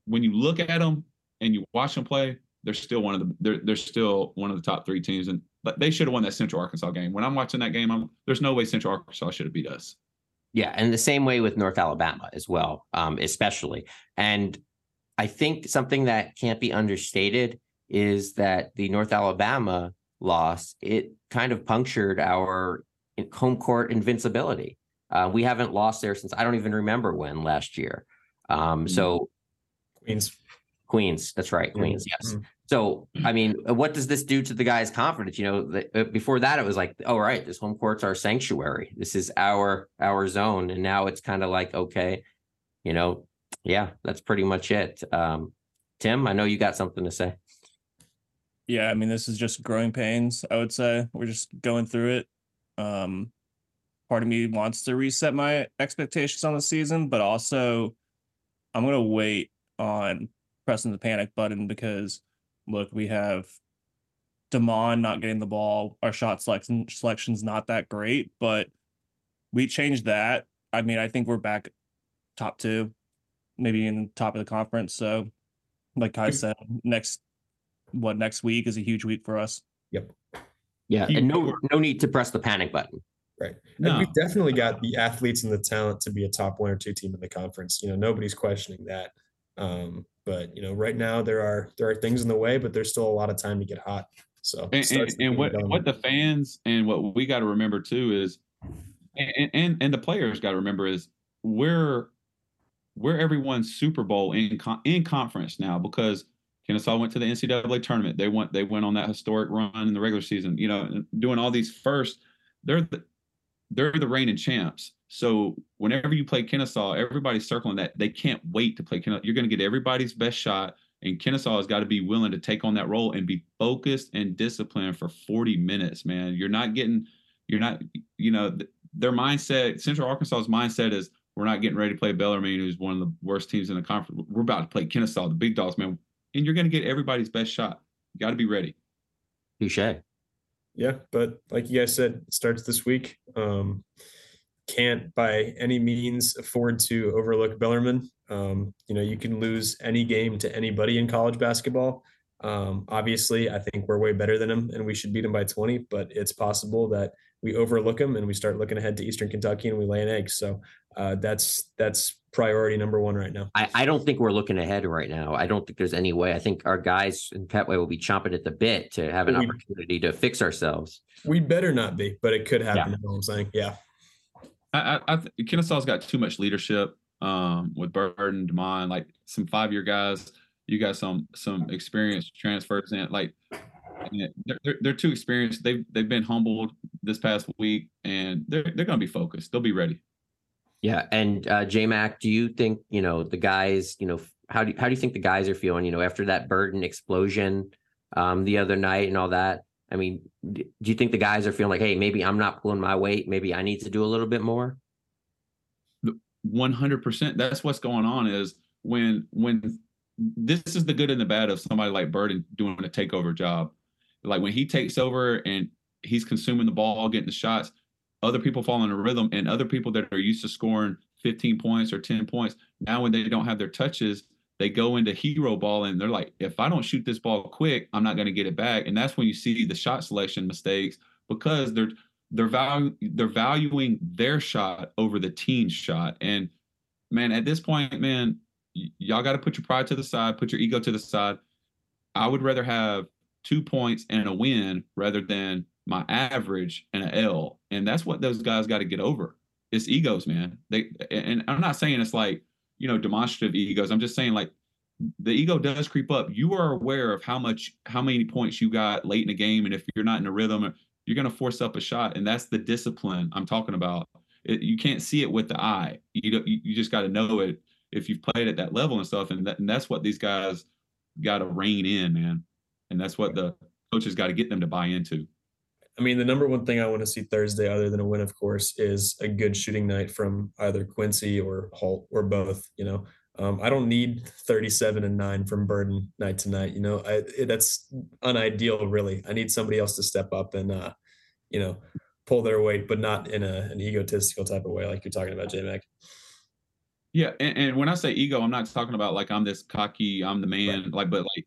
when you look at them and you watch them play, they're still one of the they're they're still one of the top three teams, and but they should have won that Central Arkansas game. When I'm watching that game, I'm there's no way Central Arkansas should have beat us. Yeah, and the same way with North Alabama as well, um, especially. And I think something that can't be understated is that the North Alabama loss it kind of punctured our home court invincibility. Uh, we haven't lost there since I don't even remember when last year. Um, mm-hmm. So Queens, Queens, that's right, Queens. Mm-hmm. So, I mean, what does this do to the guy's confidence? You know, the, uh, before that, it was like, oh, right, this home court's our sanctuary. This is our our zone, and now it's kind of like, okay, you know, yeah, that's pretty much it. Um, Tim, I know you got something to say. Yeah, I mean, this is just growing pains. I would say we're just going through it. Um, part of me wants to reset my expectations on the season, but also I'm gonna wait on pressing the panic button because look, we have Demond not getting the ball. Our shot selection selection's not that great, but we changed that. I mean, I think we're back top two, maybe in the top of the conference. So, like I said, next what next week is a huge week for us. Yep. Yeah, and no no need to press the panic button. Right. No. And we've definitely got the athletes and the talent to be a top one or two team in the conference. You know, nobody's questioning that. Um, but you know, right now there are there are things in the way, but there's still a lot of time to get hot. So and, and, and what what the fans and what we got to remember too is, and and, and the players got to remember is we're we're everyone's Super Bowl in in conference now because Kennesaw went to the NCAA tournament. They went they went on that historic run in the regular season. You know, doing all these first. They're the, they're the reigning champs. So whenever you play Kennesaw, everybody's circling that. They can't wait to play Kennesaw. You're going to get everybody's best shot. And Kennesaw has got to be willing to take on that role and be focused and disciplined for 40 minutes, man. You're not getting, you're not, you know, their mindset, Central Arkansas's mindset is we're not getting ready to play Bellarmine, who's one of the worst teams in the conference. We're about to play Kennesaw, the big dogs, man. And you're going to get everybody's best shot. You got to be ready. Touche. Yeah, but like you guys said, it starts this week. Um, can't by any means afford to overlook Bellarmine. Um, you know, you can lose any game to anybody in college basketball. Um, obviously, I think we're way better than them and we should beat them by 20, but it's possible that we overlook them and we start looking ahead to Eastern Kentucky and we lay an egg. So uh, that's that's priority number one right now. I, I don't think we're looking ahead right now. I don't think there's any way. I think our guys in Pettway will be chomping at the bit to have an we, opportunity to fix ourselves. We better not be, but it could happen. Yeah. You know what I'm saying? Yeah. I, I, I Kennesaw's got too much leadership um, with Burden, Demond, like some five year guys. You got some some experienced transfers in, like they're, they're, they're too experienced. They've they've been humbled this past week, and they're they're going to be focused. They'll be ready. Yeah, and uh, J Mac, do you think you know the guys? You know, how do how do you think the guys are feeling? You know, after that Burden explosion um, the other night and all that. I mean, do you think the guys are feeling like, hey, maybe I'm not pulling my weight. Maybe I need to do a little bit more. One hundred percent. That's what's going on. Is when when this is the good and the bad of somebody like Burden doing a takeover job. Like when he takes over and he's consuming the ball, getting the shots, other people fall in a rhythm, and other people that are used to scoring 15 points or 10 points, now when they don't have their touches, they go into hero ball and they're like, if I don't shoot this ball quick, I'm not going to get it back. And that's when you see the shot selection mistakes because they're they're value they're valuing their shot over the team's shot. And man, at this point, man, y- y'all got to put your pride to the side, put your ego to the side. I would rather have two points and a win rather than my average and an L. And that's what those guys got to get over. It's egos, man. They and I'm not saying it's like you know demonstrative egos i'm just saying like the ego does creep up you are aware of how much how many points you got late in the game and if you're not in a rhythm you're going to force up a shot and that's the discipline i'm talking about it, you can't see it with the eye you you just got to know it if you've played at that level and stuff and, that, and that's what these guys got to rein in man and that's what the coaches got to get them to buy into I mean, the number one thing I want to see Thursday, other than a win, of course, is a good shooting night from either Quincy or Holt or both. You know, um, I don't need 37 and nine from Burden night to night. You know, I, it, that's unideal, really. I need somebody else to step up and, uh, you know, pull their weight, but not in a, an egotistical type of way, like you're talking about, J Mac. Yeah, and, and, when I say ego, I'm not talking about like I'm this cocky, I'm the man, right. like, but like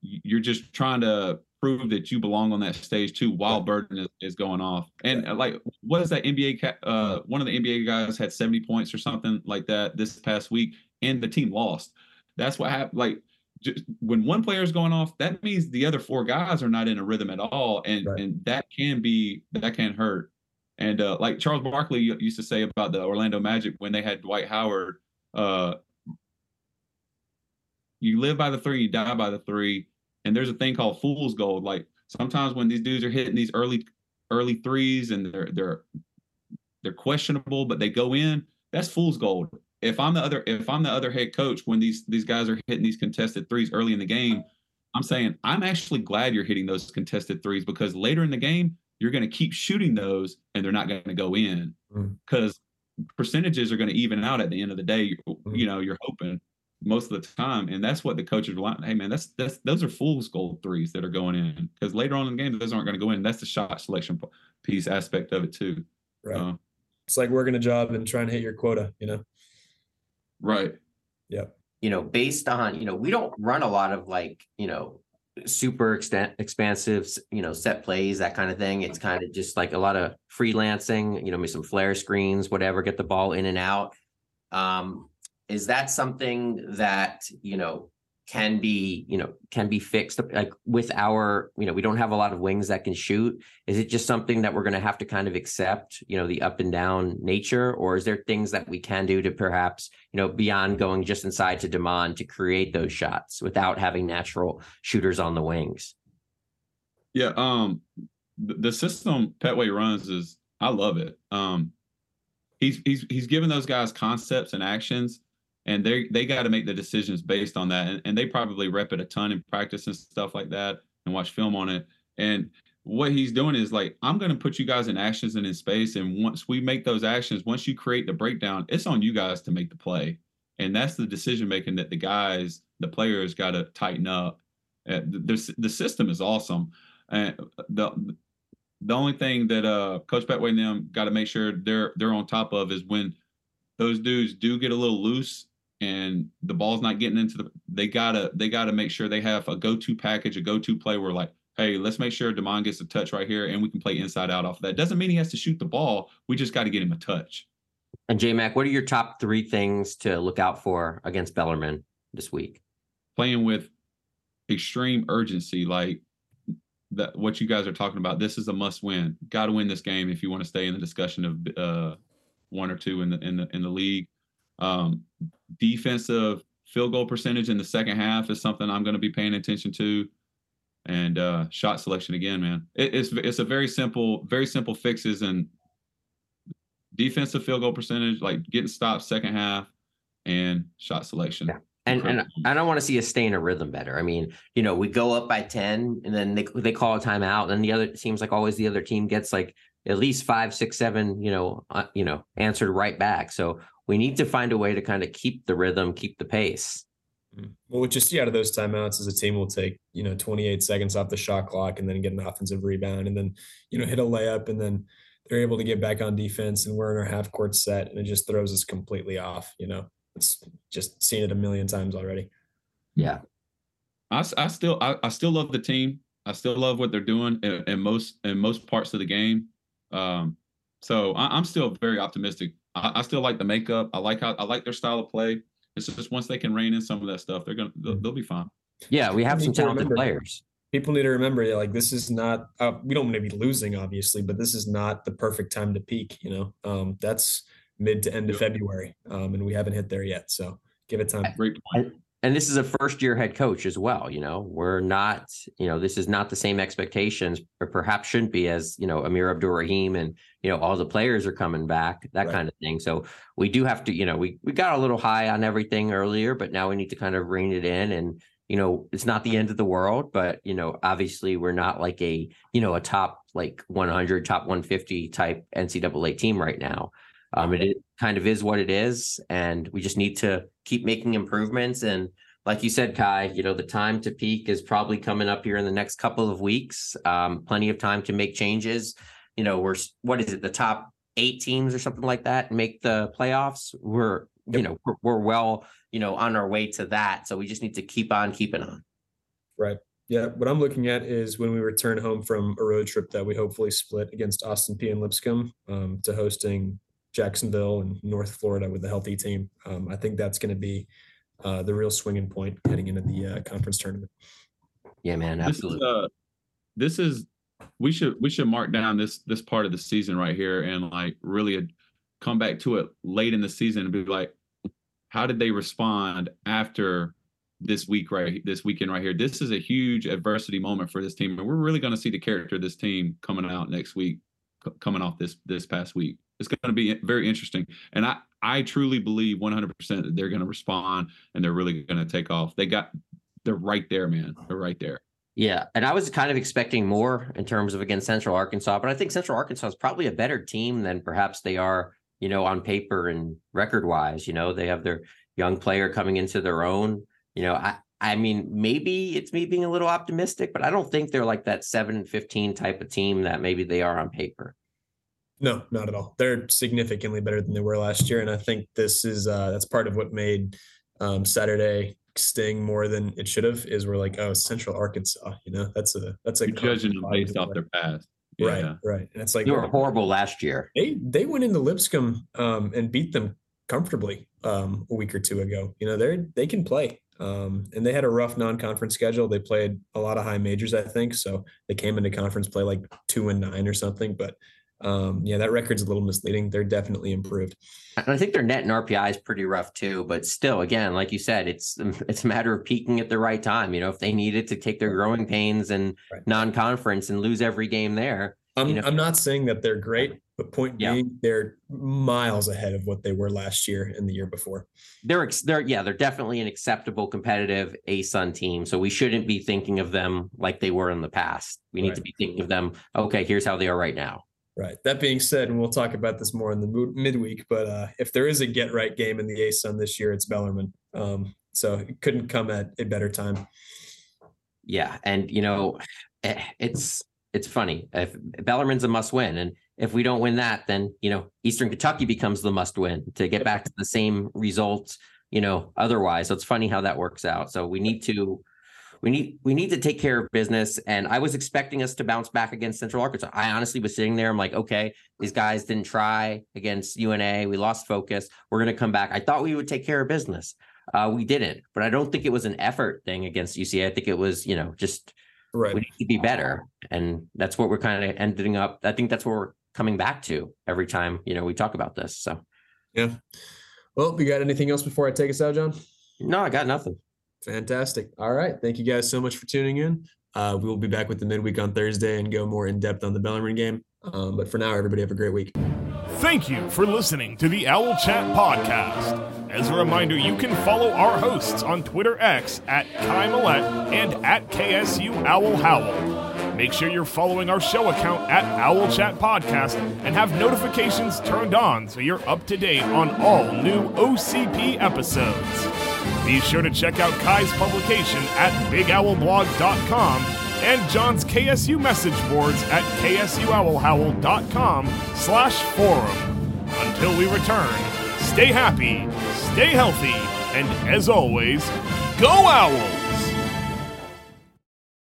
you're just trying to prove that you belong on that stage too while Burden is, is going off. And uh, like, what is that NBA? Uh, one of the NBA guys had 70 points or something like that this past week, and the team lost. That's what happened. Like, just, when one player is going off, that means the other four guys are not in a rhythm at all, and right. and that can be that can hurt. And uh, like Charles Barkley used to say about the Orlando Magic when they had Dwight Howard, uh, you live by the three, you die by the three. And there's a thing called fool's gold. Like sometimes when these dudes are hitting these early early threes and they're they're they're questionable, but they go in, that's fool's gold. If I'm the other if I'm the other head coach when these these guys are hitting these contested threes early in the game, I'm saying I'm actually glad you're hitting those contested threes because later in the game you're going to keep shooting those and they're not going to go in because mm. percentages are going to even out at the end of the day. Mm. You know, you're hoping most of the time, and that's what the coaches are like. Hey, man, that's that's those are fool's gold threes that are going in because later on in the game those aren't going to go in. That's the shot selection piece aspect of it too. Right. Uh, it's like working a job and trying to hit your quota. You know. Right. Yep. You know, based on you know, we don't run a lot of like you know super extent expansive you know set plays that kind of thing it's kind of just like a lot of freelancing you know maybe some flare screens whatever get the ball in and out um is that something that you know can be you know can be fixed like with our you know we don't have a lot of wings that can shoot. Is it just something that we're going to have to kind of accept you know the up and down nature? Or is there things that we can do to perhaps you know beyond going just inside to Demond to create those shots without having natural shooters on the wings? Yeah um the system pettway runs is i love it. Um he's he's he's given those guys concepts and actions and they they got to make the decisions based on that and, and they probably rep it a ton in practice and stuff like that and watch film on it. And what he's doing is like i'm going to put you guys in actions and in space and once we make those actions once you create the breakdown it's on you guys to make the play. And that's the decision making that the guys the players got to tighten up. Uh, the, the system is awesome. And the the only thing that uh coach Pettway and them got to make sure they're they're on top of is when those dudes do get a little loose and the ball's not getting into the they gotta they gotta make sure they have a go-to package a go-to play where like hey let's make sure demond gets a touch right here and we can play inside out off of that. Doesn't mean he has to shoot the ball. We just got to get him a touch. And j-mac what are your top three things to look out for against bellarmine this week? Playing with extreme urgency like that what you guys are talking about this is a must win. Got to win this game if you want to stay in the discussion of uh one or two in the in the in the league um, defensive field goal percentage in the second half is something I'm going to be paying attention to. And uh, shot selection again, man. It, it's it's a very simple, very simple fixes and defensive field goal percentage, like getting stopped second half, and shot selection. Yeah. And, and I don't want to see us stay in a rhythm better. I mean, you know, we go up by 10 and then they, they call a timeout. And the other seems like always the other team gets like at least five, six, seven, you know, uh, you know, answered right back. So we need to find a way to kind of keep the rhythm, keep the pace. Mm. Well, what you see out of those timeouts is a team will take, you know, 28 seconds off the shot clock and then get an offensive rebound and then, you know, hit a layup and then they're able to get back on defense and we're in our half court set and it just throws us completely off. You know, it's just seen it a million times already. Yeah. I, I still, I, I still love the team. I still love what they're doing in, in most, in most parts of the game. Um, so I, I'm still very optimistic I, I, still like the makeup. I like how I like their style of play. It's just once they can rein in some of that stuff, they're gonna they'll, they'll be fine. Yeah, we have some talented remember, players. People need to remember, yeah, like this is not. Uh, we don't want to be losing, obviously, but this is not the perfect time to peak. You know, um, that's mid to end of February, um, and we haven't hit there yet. So give it time. Great point and this is a first year head coach as well you know we're not you know this is not the same expectations or perhaps shouldn't be as you know amir abdur-rahim and you know all the players are coming back that right. kind of thing so we do have to you know we we got a little high on everything earlier but now we need to kind of rein it in and you know it's not the end of the world but you know obviously we're not like a you know a top like 100, top 150 type NCAA team right now. Um, it, kind of is what it is, and we just need to keep making improvements. And like you said, Kai, you know, the time to peak is probably coming up here in the next couple of weeks. Um, plenty of time to make changes. You know, we're what is it, the top eight teams or something like that make the playoffs? We're you know we're, we're well you know on our way to that. So we just need to keep on keeping on. Right. Yeah, what I'm looking at is when we return home from a road trip that we hopefully split against Austin Peay and Lipscomb um, to hosting Jacksonville and North Florida with a healthy team. Um, I think that's going to be uh, the real swinging point heading into the uh, conference tournament. Yeah, man, This is, absolutely. uh, this is we should we should mark down this this part of the season right here and like really come back to it late in the season and be like, how did they respond after this week right this weekend right here? This is a huge adversity moment for this team, and we're really going to see the character of this team coming out next week, c- coming off this this past week. It's going to be very interesting, and I I truly believe 100% that they're going to respond and they're really going to take off. They got they're right there, man. They're right there. Yeah, and I was kind of expecting more in terms of against Central Arkansas, but I think Central Arkansas is probably a better team than perhaps they are, you know, on paper and record wise. You know, they have their young player coming into their own. You know, I I mean, maybe it's me being a little optimistic, but I don't think they're like that 7 15 type of team that maybe they are on paper. No, not at all. They're significantly better than they were last year, and I think this is uh, that's part of what made um, Saturday sting more than it should have. Is we're like, oh, Central Arkansas, you know, that's a that's a You're judging them based off their past. right, Yeah. right, and it's like They were horrible last year. they they went into Lipscomb um, and beat them comfortably um, a week or two ago. You know, they're they can play. Um, and they had a rough non-conference schedule. They played a lot of high majors, I think. So they came into conference play like two and nine or something. But um, yeah, that record's a little misleading. They're definitely improved. And I think their net and RPI is pretty rough too, but still, again, like you said, it's it's a matter of peaking at the right time. You know, if they needed to take their growing pains and Right. non-conference and lose every game there, I'm You know- I'm not saying that they're great, but point Yeah. being, they're miles ahead of what they were last year and the year before. they're ex- they're yeah, they're definitely an acceptable competitive ASUN team. So we shouldn't be thinking of them like they were in the past. We need Right. to be thinking of them. Okay, here's how they are right now. Right. That being said, and we'll talk about this more in the midweek, but uh, if there is a get right game in the ASUN this year, it's Bellarmine. Um, so it couldn't come at a better time. Yeah, and you know, eh, it's it's funny. If Bellarmine's a must win, and if we don't win that, then you know, Eastern Kentucky becomes the must win to get back to the same results. You know, otherwise, so it's funny how that works out. So we need to. We need we need to take care of business, and I was expecting us to bounce back against Central Arkansas. I honestly was sitting there. I'm like, okay, these guys didn't try against UNA. We lost focus. We're gonna come back. I thought we would take care of business. Uh, we didn't, but I don't think it was an effort thing against UCA. I think it was, you know, just Right. we need to be better, and that's what we're kind of ending up. I think that's what we're coming back to every time you know we talk about this. So Yeah. Well, you got anything else before I take us out, Jon? no, I got nothing. Fantastic. All right. Thank you guys so much for tuning in. Uh, we will be back with the midweek on Thursday and go more in depth on the Bellarmine game. Um, but for now, everybody have a great week. Thank you for listening to the Owl Chat podcast. As a reminder, you can follow our hosts on Twitter X at Kai Millette and at KSU Owl Howl. Make sure you're following our show account at Owl Chat Podcast and have notifications turned on so you're up to date on all new OCP episodes. Be sure to check out Kai's publication at bigowlblog.com and Jon's KSU message boards at ksuowlhowl.com slash forum. Until we return, stay happy, stay healthy, and as always, go Owls!